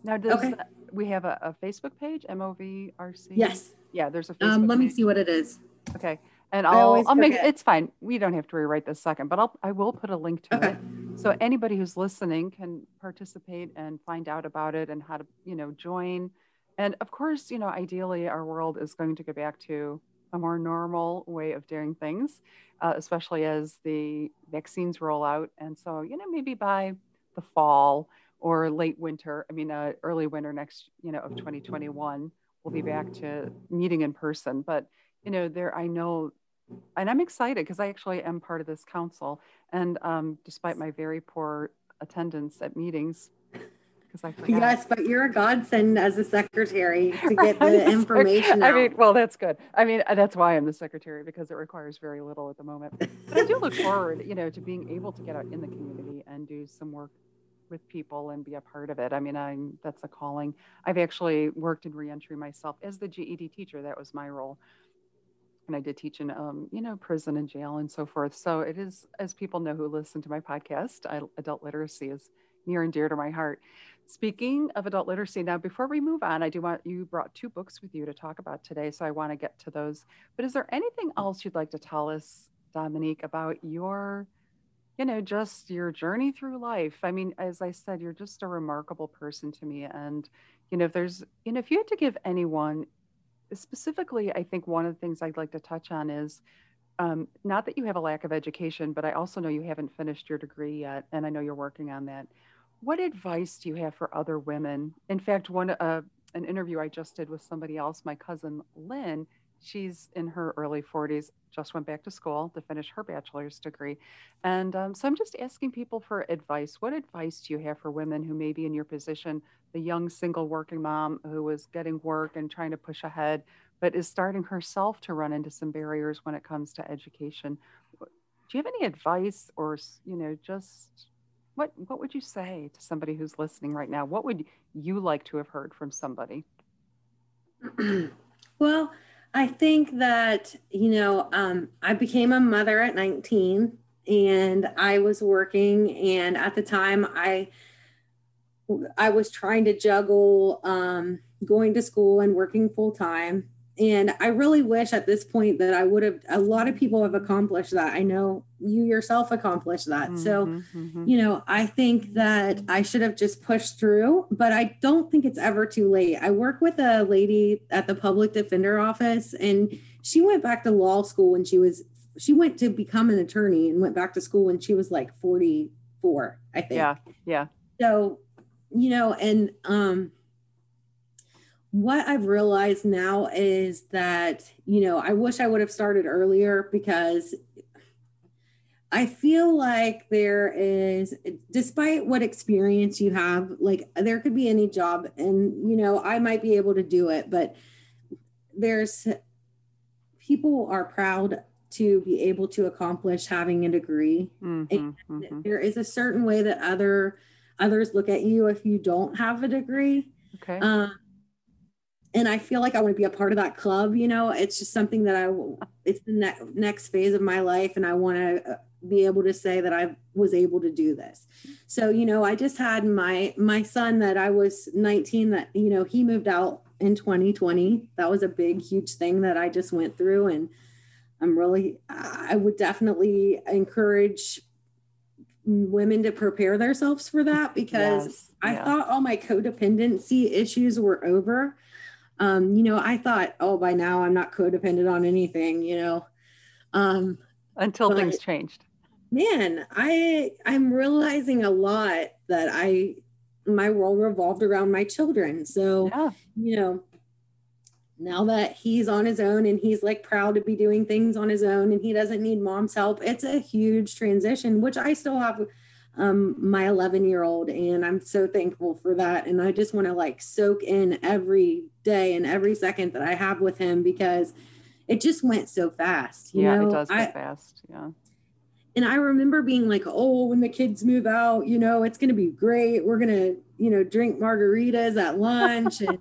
Now, does okay. we have a, a, Facebook page, MOVRC? Yes. Yeah, there's a. Um, let page. me see what it is. Okay, and I'll I'll make it's fine. We don't have to rewrite this second, but I'll I will put a link to okay. it. So anybody who's listening can participate and find out about it and how to, you know, join. And of course, you know, ideally our world is going to go back to a more normal way of doing things, uh, especially as the vaccines roll out. And so, you know, maybe by the fall or late winter, I mean, uh, early winter next, you know, of 2021, we'll be back to meeting in person. But you know, there I know and I'm excited because I actually am part of this council. And um, despite my very poor attendance at meetings, because I forgot. Yes, but you're a godsend as a secretary to get the information. I mean, well, that's good. I mean, uh, that's why I'm the secretary because it requires very little at the moment. But I do look forward, you know, to being able to get out in the community and do some work with people and be a part of it. I mean, I'm that's a calling. I've actually worked in reentry myself as the GED teacher. That was my role and I did teach in, um, you know, prison and jail and so forth. So it is, as people know who listen to my podcast, I, adult literacy is near and dear to my heart. Speaking of adult literacy, now before we move on, I do want you brought two books with you to talk about today, so I want to get to those. But is there anything else you'd like to tell us, Dominique, about your, you know, just your journey through life? I mean, as I said, you're just a remarkable person to me, and you know, if there's, you know, if you had to give anyone specifically, I think one of the things I'd like to touch on is um, not that you have a lack of education, but I also know you haven't finished your degree yet, and I know you're working on that. What advice do you have for other women? In fact, one uh, an interview I just did with somebody else, my cousin Lynn, she's in her early 40s, just went back to school to finish her bachelor's degree. And um, so I'm just asking people for advice. What advice do you have for women who may be in your position, the young single working mom who is getting work and trying to push ahead, but is starting herself to run into some barriers when it comes to education? Do you have any advice or, you know, just what, what would you say to somebody who's listening right now? What would you like to have heard from somebody? well, I think that, you know, um, I became a mother at 19 and I was working. And at the time, I, I was trying to juggle um, going to school and working full time and i really wish at this point that i would have a lot of people have accomplished that. I know you yourself accomplished that. Mm-hmm, so mm-hmm. you know i think that i should have just pushed through but i don't think it's ever too late. I work with a lady at the public defender office and she went back to law school when she was she went to become an attorney and went back to school when she was like 44 i think. Yeah yeah. So, you know, and um, what I've realized now is that, you know, I wish I would have started earlier because I feel like there is, despite what experience you have, like there could be any job and, you know, I might be able to do it, but there's people are proud to be able to accomplish having a degree. Mm-hmm, mm-hmm. There is a certain way that other others look at you if you don't have a degree. Okay. Um, and I feel like I want to be a part of that club. You know, it's just something that I, it's the ne- next phase of my life, and I want to uh, be able to say that I was able to do this. So, you know, I just had my my son that I was 19 that, you know, he moved out in 2020. That was a big huge thing that I just went through and I'm really I would definitely encourage women to prepare themselves for that because yes, I yeah. thought all my codependency issues were over um, you know, I thought, oh, by now I'm not codependent on anything, you know. Um, Until but, things changed. Man, I I'm realizing a lot that I my world revolved around my children. So, yeah. you know, now that he's on his own and he's like proud to be doing things on his own and he doesn't need mom's help, it's a huge transition, which I still have um, my 11 year old and i'm so thankful for that and i just want to like soak in every day and every second that i have with him because it just went so fast yeah know? it does go I, fast yeah and i remember being like oh when the kids move out you know it's going to be great we're going to you know drink margaritas at lunch and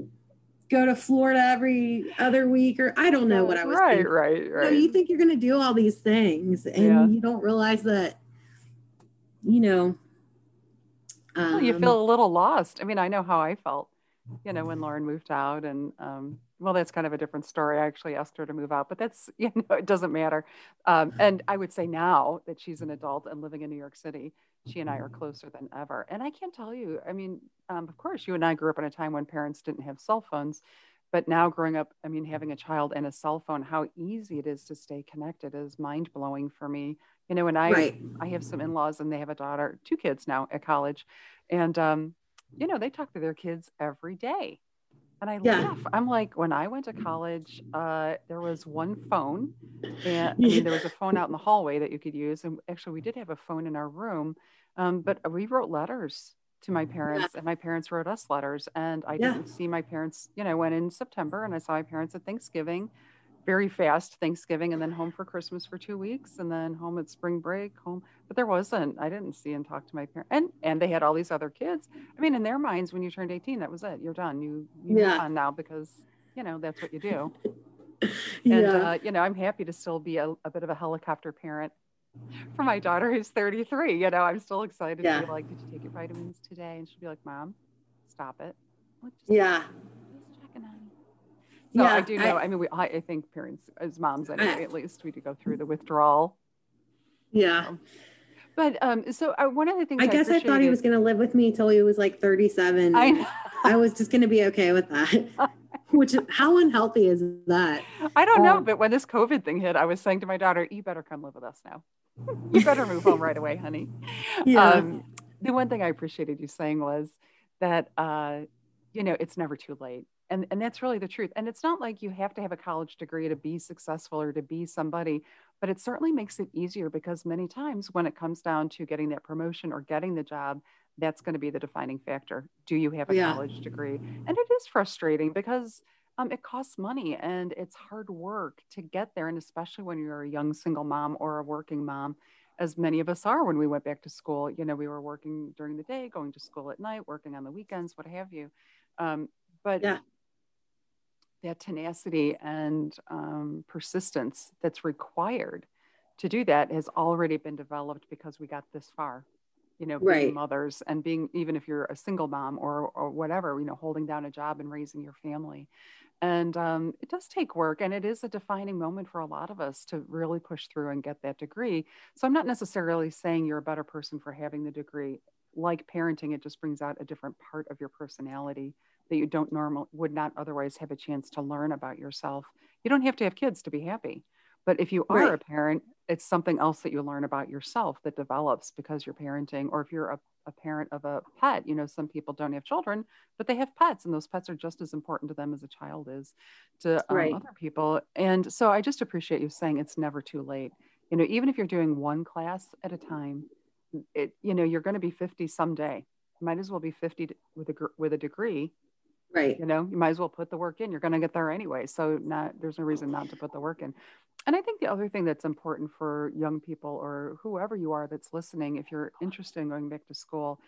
go to florida every other week or i don't know what i was right thinking. right right so you think you're going to do all these things and yeah. you don't realize that you know, um, well, you feel a little lost. I mean, I know how I felt, you know, when Lauren moved out and, um, well, that's kind of a different story. I actually asked her to move out, but that's, you know, it doesn't matter. Um, and I would say now that she's an adult and living in New York City, she and I are closer than ever. And I can't tell you, I mean, um, of course, you and I grew up in a time when parents didn't have cell phones, but now growing up, I mean, having a child and a cell phone, how easy it is to stay connected is mind blowing for me you know and i right. i have some in-laws and they have a daughter two kids now at college and um, you know they talk to their kids every day and i yeah. laugh i'm like when i went to college uh, there was one phone and I mean, there was a phone out in the hallway that you could use and actually we did have a phone in our room um, but we wrote letters to my parents yeah. and my parents wrote us letters and i yeah. didn't see my parents you know I went in september and i saw my parents at thanksgiving very fast Thanksgiving and then home for Christmas for two weeks and then home at spring break, home. But there wasn't, I didn't see and talk to my parents. And and they had all these other kids. I mean, in their minds, when you turned 18, that was it. You're done. You, you yeah. on now because, you know, that's what you do. yeah. And, uh, you know, I'm happy to still be a, a, bit of a helicopter parent for my daughter who's 33. You know, I'm still excited yeah. to be like, did you take your vitamins today? And she'll be like, Mom, stop it. Like, yeah. So yeah, I do know. I, I mean, we, I, think parents, as moms, anyway, I, at least we do go through the withdrawal. Yeah. So, but um, so uh, one of the things I, I guess I thought he was going to live with me until he was like 37. I, I was just going to be okay with that. Which, how unhealthy is that? I don't um, know. But when this COVID thing hit, I was saying to my daughter, you better come live with us now. you better move home right away, honey. Yeah. Um, the one thing I appreciated you saying was that, uh, you know, it's never too late and and that's really the truth and it's not like you have to have a college degree to be successful or to be somebody but it certainly makes it easier because many times when it comes down to getting that promotion or getting the job that's going to be the defining factor. Do you have a yeah. college degree? And it is frustrating because um, it costs money and it's hard work to get there and especially when you're a young single mom or a working mom as many of us are when we went back to school. You know we were working during the day going to school at night working on the weekends what have you. Um, but yeah that tenacity and um, persistence that's required to do that has already been developed because we got this far you know being right. mothers and being even if you're a single mom or or whatever you know holding down a job and raising your family. And um, it does take work and it is a defining moment for a lot of us to really push through and get that degree. So i'm not necessarily saying you're a better person for having the degree. Like parenting it just brings out a different part of your personality that you don't normal would not otherwise have a chance to learn about yourself. You don't have to have kids to be happy. But if you are right. a parent, it's something else that you learn about yourself that develops because you're parenting, or if you're a a parent of a pet. You know, some people don't have children, but they have pets, and those pets are just as important to them as a child is to um, right. other people. And so I just appreciate you saying it's never too late. You know, even if you're doing one class at a time, it you know you're going to be 50 someday. Might as well be 50 with a with a degree right. you know you might as well put the work in you're going to get there anyway so not there's no reason not to put the work in. And i think the other thing that's important for young people or whoever you are that's listening if you're interested in going back to school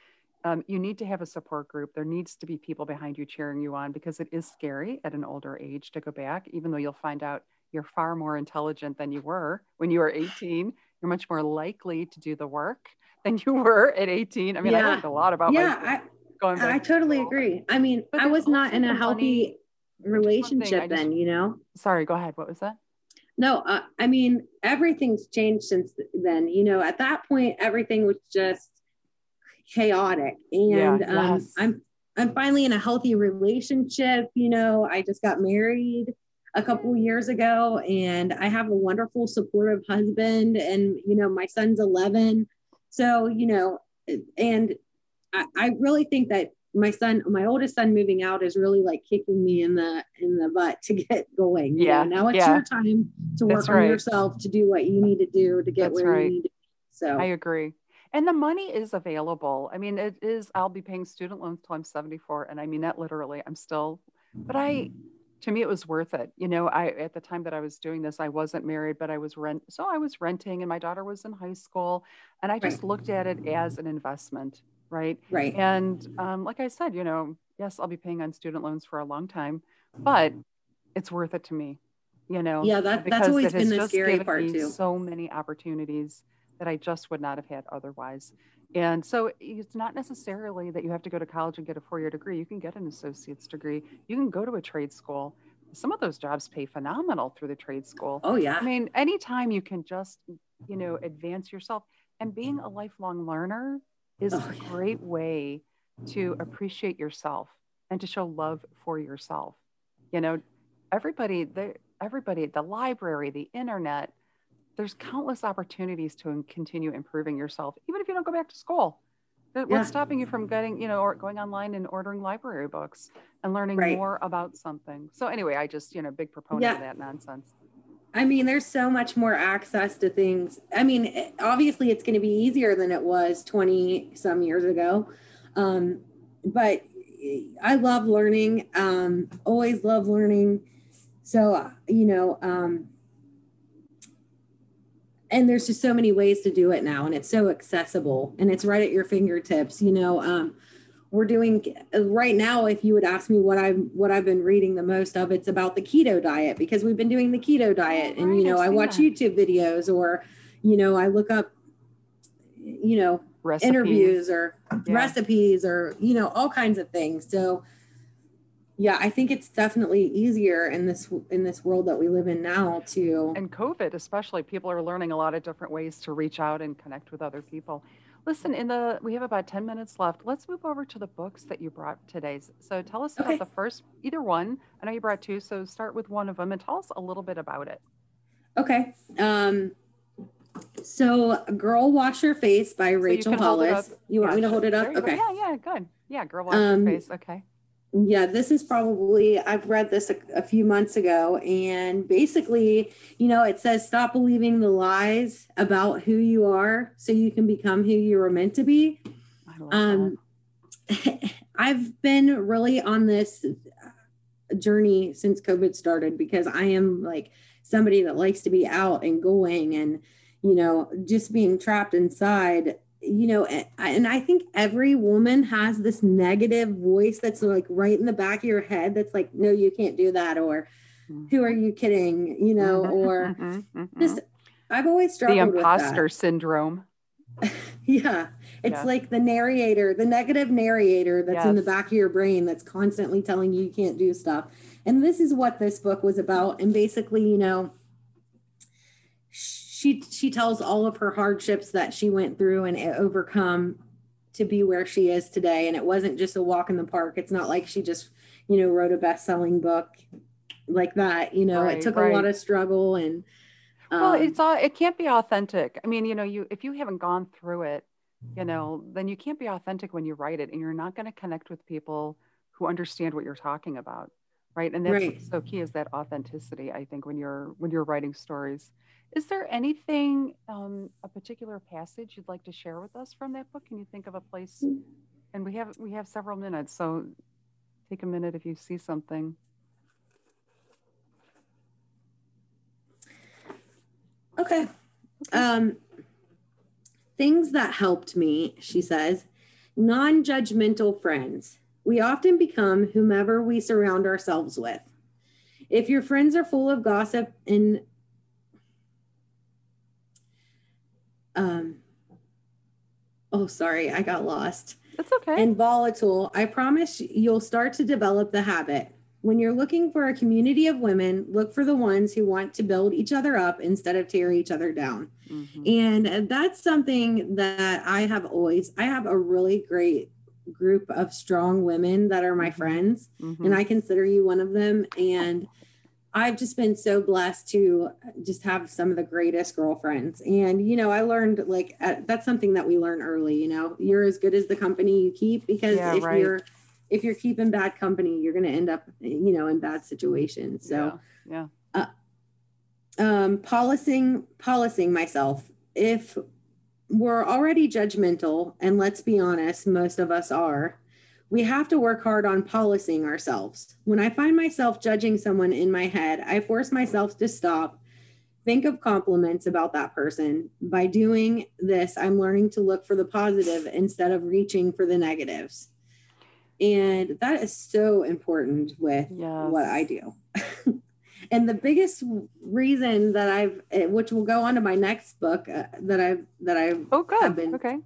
um, you need to have a support group. There needs to be people behind you cheering you on because it is scary at an older age to go back even though you'll find out you're far more intelligent than you were when you were 18 you're much more likely to do the work than you were at 18 i mean yeah. i learned a lot about yeah I, going I totally agree. I mean, but I was not in a healthy relationship then, just, you know? Sorry, go ahead. What was that? No, uh, I mean, everything's changed since then. You know, at that point, everything was just chaotic. And yeah, um, yes. I'm I'm finally in a healthy relationship. You know, I just got married a couple years ago and I have a wonderful supportive husband and you know my son's 11 so you know and I, I really think that my son, my oldest son moving out is really like kicking me in the in the butt to get going. Yeah. Know? Now it's yeah. your time to work That's on right. yourself to do what you need to do to get That's where right. you need to be. So I agree. And the money is available. I mean, it is, I'll be paying student loans till I'm 74. And I mean that literally. I'm still, but I to me it was worth it. You know, I at the time that I was doing this, I wasn't married, but I was rent so I was renting and my daughter was in high school. And I just right. looked at it as an investment right? Right. And um, like I said, you know, yes, I'll be paying on student loans for a long time, but it's worth it to me, you know. Yeah, that, that's always been the scary part too. So many opportunities that I just would not have had otherwise. And so it's not necessarily that you have to go to college and get a four-year degree. You can get an associate's degree. You can go to a trade school. Some of those jobs pay phenomenal through the trade school. Oh yeah. I mean, anytime you can just, you know, advance yourself and being a lifelong learner is oh, a great way to appreciate yourself and to show love for yourself. You know, everybody, the, everybody, the library, the internet, there's countless opportunities to continue improving yourself, even if you don't go back to school. What's yeah. stopping you from getting, you know, or going online and ordering library books and learning right. more about something? So anyway, I just, you know, big proponent yeah. of that nonsense. I mean, there's so much more access to things. I mean, obviously, it's going to be easier than it was 20 some years ago. Um, but I love learning, um, always love learning. So, you know, um, and there's just so many ways to do it now, and it's so accessible and it's right at your fingertips. You know, um, we're doing uh, right now if you would ask me what i've what i've been reading the most of it's about the keto diet because we've been doing the keto oh, diet and you know i watch that. youtube videos or you know i look up you know recipes. interviews or yeah. recipes or you know all kinds of things so yeah i think it's definitely easier in this in this world that we live in now to and covid especially people are learning a lot of different ways to reach out and connect with other people Listen, in the we have about 10 minutes left. Let's move over to the books that you brought today. So tell us okay. about the first, either one. I know you brought two, so start with one of them and tell us a little bit about it. Okay. Um, so Girl Wash Your Face by so Rachel Hollis. You want me to hold it up? Okay. Yeah, yeah, good. Yeah, Girl Wash um, Your Face. Okay yeah this is probably i've read this a, a, few months ago and basically you know it says stop believing the lies about who you are so you can become who you were meant to be. Um i've been really on this journey since covid started because i am like somebody that likes to be out and going and you know just being trapped inside you know and i think every woman has this negative voice that's like right in the back of your head that's like no you can't do that or who are you kidding? you know mm-hmm, or mm-hmm, mm-hmm. just i've always struggled the imposter syndrome. Yeah. It's like the narrator the negative narrator that's yes. in the back of your brain that's constantly telling you you can't do stuff. And this is what this book was about. And basically you know she she tells all of her hardships that she went through and overcome to be where she is today and it wasn't just a walk in the park it's not like she just you know wrote a best-selling book like that you know right, it took right. a lot of struggle and um, well it's all it can't be authentic i mean you know you if you haven't gone through it you know, then you can't be authentic when you write it and you're not going to connect with people who understand what you're talking about. Right. And that's Right. so key is that authenticity, I think, when you're when you're writing stories. Is there anything, um, a particular passage you'd like to share with us from that book? Can you think of a place? And we have we have several minutes, so take a minute if you see something. Okay. Um, things that helped me, she says, non judgmental friends. We often become whomever we surround ourselves with. If your friends are full of gossip and um, oh, sorry, I got lost That's okay. and volatile, I promise you'll start to develop the habit. When you're looking for a community of women, look for the ones who want to build each other up instead of tear each other down. Mhm. And that's something that I have always, I have a really great group of strong women that are my Mhm. friends, Mhm. and I consider you one of them. And I've just been so blessed to just have some of the greatest girlfriends. And, you know, I learned like uh, that's something that we learn early, you know, you're as good as the company you keep because Yeah, if right. you're, if you're keeping bad company, you're going to end up, you know, in bad situations. So, yeah, um, policing policing myself if we're already judgmental and let's be honest most of us are we have to work hard on policing ourselves when i find myself judging someone in my head i force myself to stop think of compliments about that person by doing this i'm learning to look for the positive instead of reaching for the negatives and that is so important with Yes. what i do and the biggest reason that I've, eh, which will go on to my next book uh, that I've that I've Oh, good. have been- Okay.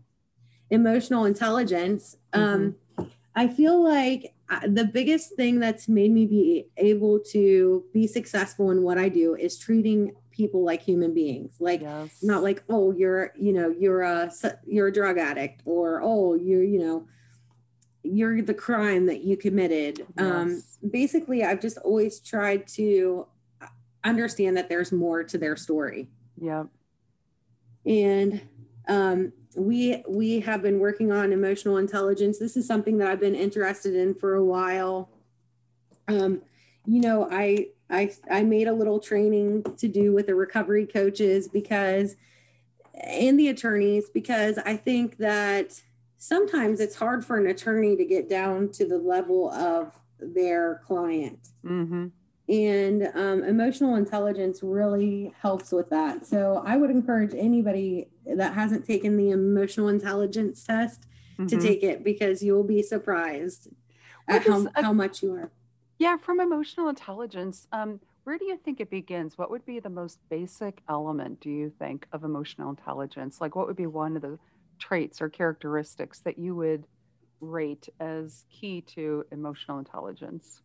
emotional intelligence. Um, Mm-hmm. I feel like uh, the biggest thing that's made me be able to be successful in what I do is treating people like human beings, like yes. not like oh you're you know you're a you're a drug addict or oh you're you know you're the crime that you committed um basically i've just always tried to understand that there's more to their story Yeah. and um we we have been working on emotional intelligence. This is something that i've been interested in for a while. Um you know i i i made a little training to do with the recovery coaches because and the attorneys because i think that sometimes it's hard for an attorney to get down to the level of their client. Mm-hmm. And um, emotional intelligence really helps with that. So I would encourage anybody that hasn't taken the emotional intelligence test to Mhm. take it because you'll be surprised What at how, a- how much you are. Yeah, from emotional intelligence, um, where do you think it begins? What would be the most basic element, do you think, of emotional intelligence? Like, what would be one of the traits or characteristics that you would rate as key to emotional intelligence?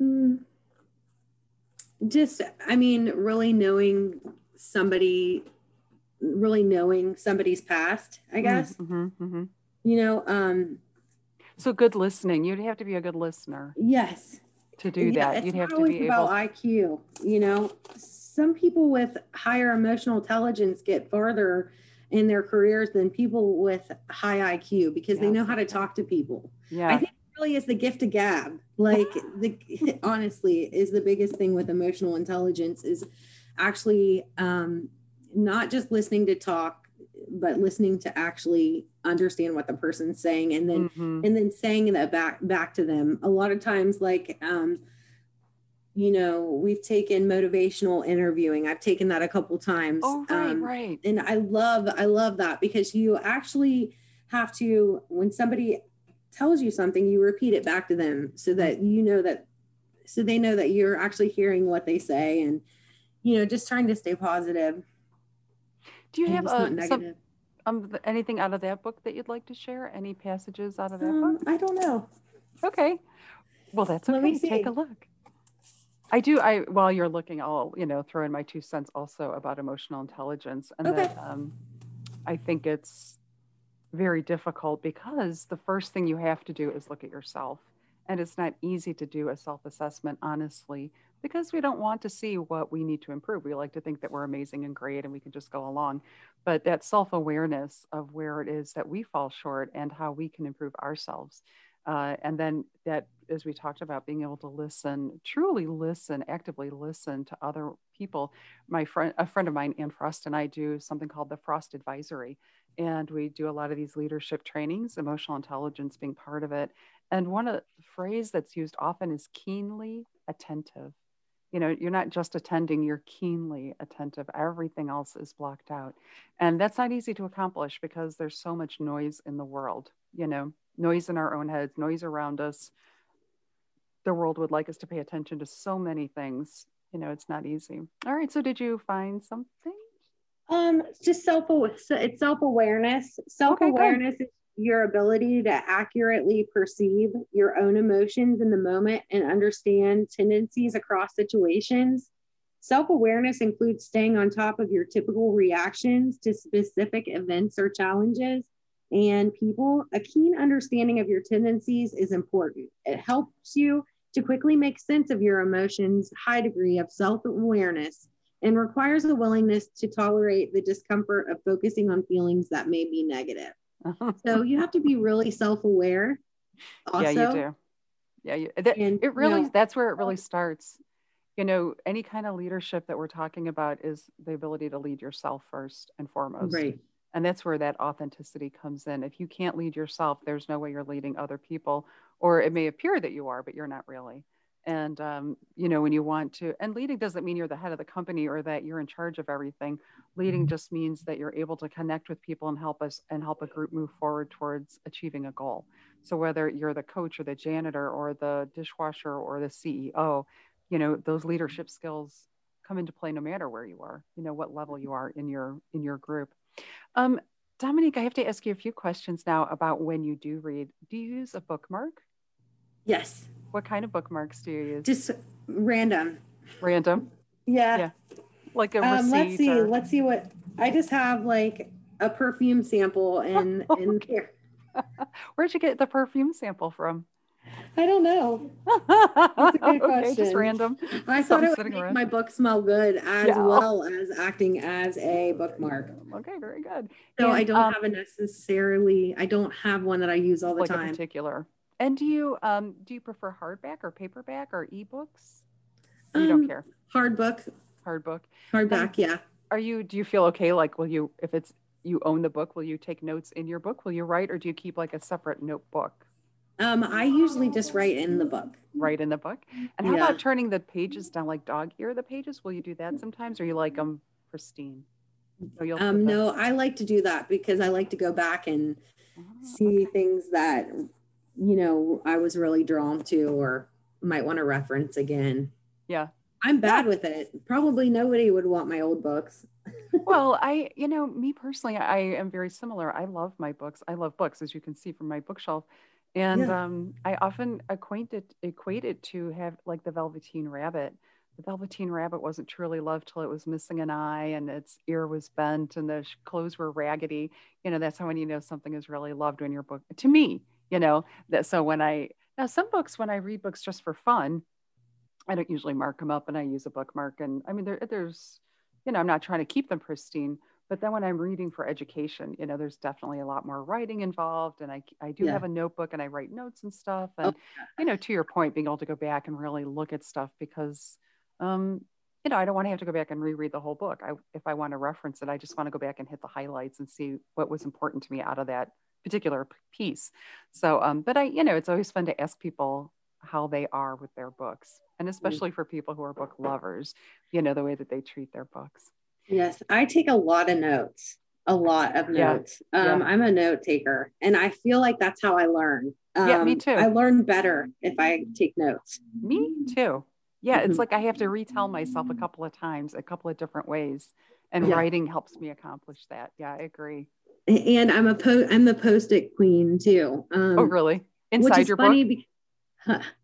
Mm. Just, I mean, really knowing somebody, really knowing somebody's past, I guess. hmm hmm You know, um, So, good listening. You'd have to be a good listener yes. to do Yeah, that. You'd have to be about able. IQ. You know, some people with higher emotional intelligence get farther in their careers than people with high IQ because they know how to talk to people. Yeah. I think really is the gift of gab. Like the honestly is the biggest thing with emotional intelligence is actually um, not just listening to talk, but listening to actually understand what the person's saying and then Mhm. and then saying that back back to them a lot of times like um you know we've taken motivational interviewing i've taken that a couple times Oh, right, um, right. and i love i love that because you actually have to when somebody tells you something you repeat it back to them so that you know that so they know that you're actually hearing what they say and you know just trying to stay positive Do you have uh, some, um, anything out of that book that you'd like to share? Any passages out of that um, book? i don't know Okay. Well, that's Let me okay. Take a look. I do. I while you're looking, I'll you know throw in my two cents also about emotional intelligence, and Okay. that um, I think it's very difficult because the first thing you have to do is look at yourself And it's not easy to do a self assessment, honestly, because we don't want to see what we need to improve. We like to think that we're amazing and great and we can just go along. But that self awareness of where it is that we fall short and how we can improve ourselves. Uh, and then that, as we talked about, being able to listen, truly listen, actively listen to other people. My friend, a friend of mine, Ann Frost, and I do something called the Frost Advisory. And we do a lot of these leadership trainings, emotional intelligence being part of it. And one of the phrase that's used often is keenly attentive. You know you're not just attending you're keenly attentive. Everything else is blocked out. And that's not easy to accomplish because there's so much noise in the world you know noise in our own heads noise around us. The world would like us to pay attention to so many things. You know it's not easy. All right so did you find something um just self it's self-awareness self-awareness okay, is your ability to accurately perceive your own emotions in the moment and understand tendencies across situations. Self awareness includes staying on top of your typical reactions to specific events or challenges and people. A keen understanding of your tendencies is important. It helps you to quickly make sense of your emotions, high degree of self awareness, and requires a willingness to tolerate the discomfort of focusing on feelings that may be negative. So you have to be really self-aware also. yeah you do. Yeah you, that, and, it really you know, that's where it really um, starts. You know any kind of leadership that we're talking about is the ability to lead yourself first and foremost. Right. And that's where that authenticity comes in. If you can't lead yourself there's no way you're leading other people or it may appear that you are but you're not really and um, you know when you want to and leading doesn't mean you're the head of the company or that you're in charge of everything. Leading mm-hmm. just means that you're able to connect with people and help us and help a group move forward towards achieving a goal. So whether you're the coach or the janitor or the dishwasher or the ceo you know those leadership skills come into play no matter where you are you know what level you are in your in your group. Um, dominique i have to ask you a few questions now about when you do read. Do you use a bookmark? Yes what kind of bookmarks do you use just random random yeah, yeah like a um, let's see or... let's see what i just have like a perfume sample in in here where'd you get the perfume sample from I don't know. That's a good okay, Just random. I thought it would make around. my book smell good as yeah. well as acting as a bookmark. Okay, very good. So and, I don't um, have a necessarily. I don't have one that I use all the like time. particular. And do you um do you prefer hardback or paperback or ebooks? You um, don't care. Hard book. Hard book. Hardback yeah. are you do you feel okay like will you if it's you own the book will you take notes in your book? Will you write or do you keep like a separate notebook? Um i usually just write in the book. Write in the book? And how yeah. about turning the pages down like dog ear the pages? Will you do that sometimes or you like them pristine? So um no i like to do that because i like to go back and oh, see things that you know i was really drawn to or might want to reference again yeah I'm bad yeah. with it. Probably nobody would want my old books. well, I, you know, me personally, I am very similar. I love my books. I love books, as you can see from my bookshelf. And yeah. um, I often acquainted equate it to have like the Velveteen Rabbit. The Velveteen Rabbit wasn't truly loved till it was missing an eye and its ear was bent and the clothes were raggedy. You know, that's how when you know something is really loved when your book. To me, you know, that so when I now some books when I read books just for fun, I don't usually mark them up and I use a bookmark. And I mean, there, there's, you know, I'm not trying to keep them pristine, but then when I'm reading for education, you know, there's definitely a lot more writing involved. And I, I do yeah. have a notebook and I write notes and stuff. And, oh. you know, to your point, being able to go back and really look at stuff because, um, you know, I don't want to have to go back and reread the whole book. I, if I want to reference it, I just want to go back and hit the highlights and see what was important to me out of that particular piece. So, um, but I, you know, it's always fun to ask people how they are with their books and mm. especially for people who are book lovers you know the way that they treat their books yes i take a lot of notes a lot of notes yeah. Um, yeah. i'm a note taker and i feel like that's how i learn um, yeah me um, too i learn better if i take notes me too yeah mm-hmm. it's like i have to retell myself a couple of times a couple of different ways and yeah. writing helps me accomplish that yeah i agree and i'm a po i'm the post-it queen too um, oh really inside your book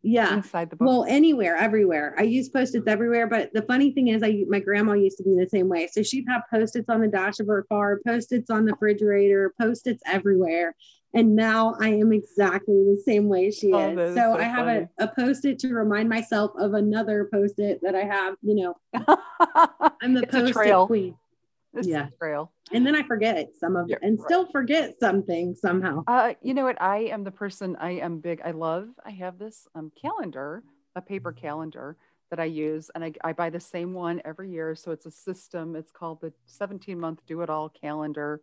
yeah. Inside the book. Well, anywhere, everywhere. I use post-its everywhere. But the funny thing is, I my grandma used to be the same way. So she'd have post-its on the dash of her car, post-its on the refrigerator, post-its everywhere. And now I am exactly the same way she oh, is. So, so, I have a, a post it to remind myself of another post it that I have, you know. I'm the post it queen. It's yeah. trail. And then I forget some of it and right. still forget something somehow. Uh, you know what? I am the person I am big. I love, I have this um, calendar, a paper calendar that I use, and I, I buy the same one every year. So it's a system. It's called the 17 month do it all calendar.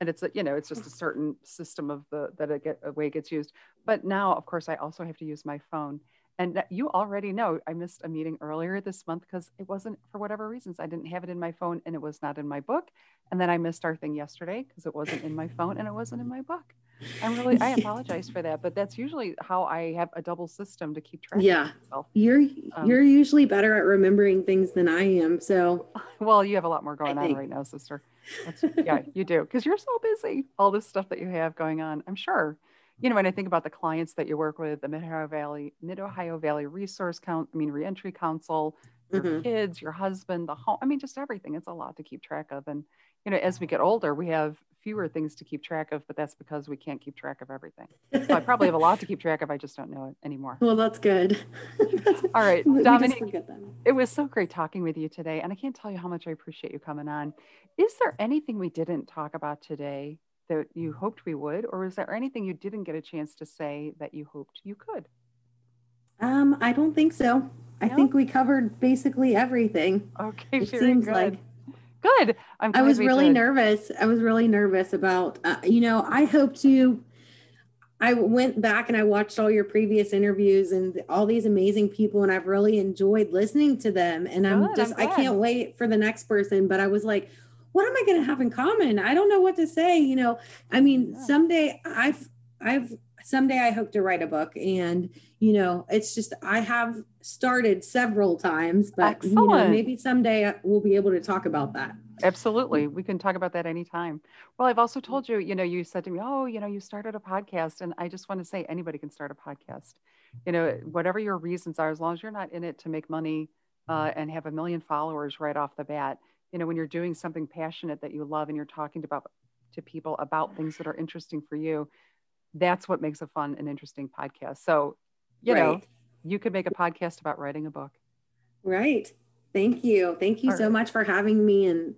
And it's a, you know, it's just a certain system of the that it get a way it gets used. But now, of course, I also have to use my phone. And you already know I missed a meeting earlier this month because it wasn't for whatever reasons. I didn't have it in my phone and it was not in my book. And then I missed our thing yesterday because it wasn't in my phone and it wasn't in my book. I'm really I apologize for that, but that's usually how I have a double system to keep track yeah. You're um, you're usually better at remembering things than I am. So well, you have a lot more going on right now, sister. Yeah, you do because you're so busy. All this stuff that you have going on. I'm sure you know, when I think about the clients that you work with, the Mid Ohio Valley, Mid Ohio Valley Resource Count, I mean, Reentry Council, your mm-hmm. kids, your husband, the home, I mean, just everything. It's a lot to keep track of. And, you know, as we get older, we have fewer things to keep track of, but that's because we can't keep track of everything. So I probably have a lot to keep track of. I just don't know it anymore. Well, that's good. All right, Dominique, it was so great talking with you today. And I can't tell you how much I appreciate you coming on. Is there anything we didn't talk about today that you hoped we would, or is there anything you didn't get a chance to say that you hoped you could? Um, I don't think so. No? I think we covered basically everything. Okay, it seems good. like good. I'm i was really did. nervous. I was really nervous about, uh, you know, I hope to. I went back and I watched all your previous interviews and all these amazing people, and I've really enjoyed listening to them. And I'm good, just, I'm I can't wait for the next person. But I was like, what am I going to have in common? I don't know what to say. You know, I mean, someday I've, I've, someday I hope to write a book and, you know, it's just, I have started several times, but Excellent. you know, maybe someday we'll be able to talk about that. Absolutely. We can talk about that anytime. Well, I've also told you, you know, you said to me, oh, you know, you started a podcast. And I just want to say anybody can start a podcast. You know, whatever your reasons are, as long as you're not in it to make money uh, and have a million followers right off the bat, you know when you're doing something passionate that you love and you're talking about to people about things that are interesting for you that's what makes a fun and interesting podcast so you right. know you could make a podcast about writing a book right thank you thank you All so right. much for having me and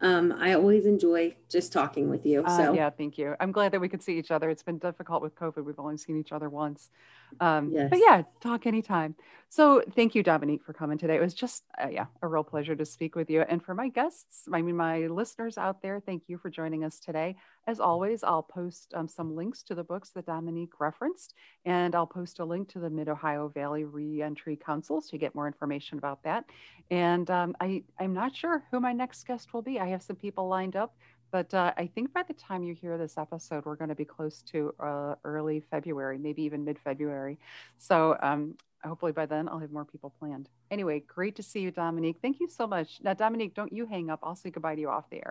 um, I always enjoy just talking with you. Uh, so uh, yeah, thank you. I'm glad that we could see each other. It's been difficult with COVID. We've only seen each other once. Um, yes. But yeah, talk anytime. So thank you, Dominique, for coming today. It was just, uh, yeah, a real pleasure to speak with you. And for my guests, I mean, my listeners out there, thank you for joining us today. As always, I'll post um, some links to the books that Dominique referenced, and I'll post a link to the Mid Ohio Valley Reentry Council so you get more information about that. And um, I, I'm not sure who my next guest will be. I have some people lined up. But uh, I think by the time you hear this episode, we're going to be close to uh, early February, maybe even mid February. So um, hopefully by then I'll have more people planned. Anyway, great to see you, Dominique. Thank you so much. Now, Dominique, don't you hang up. I'll say goodbye to you off the air.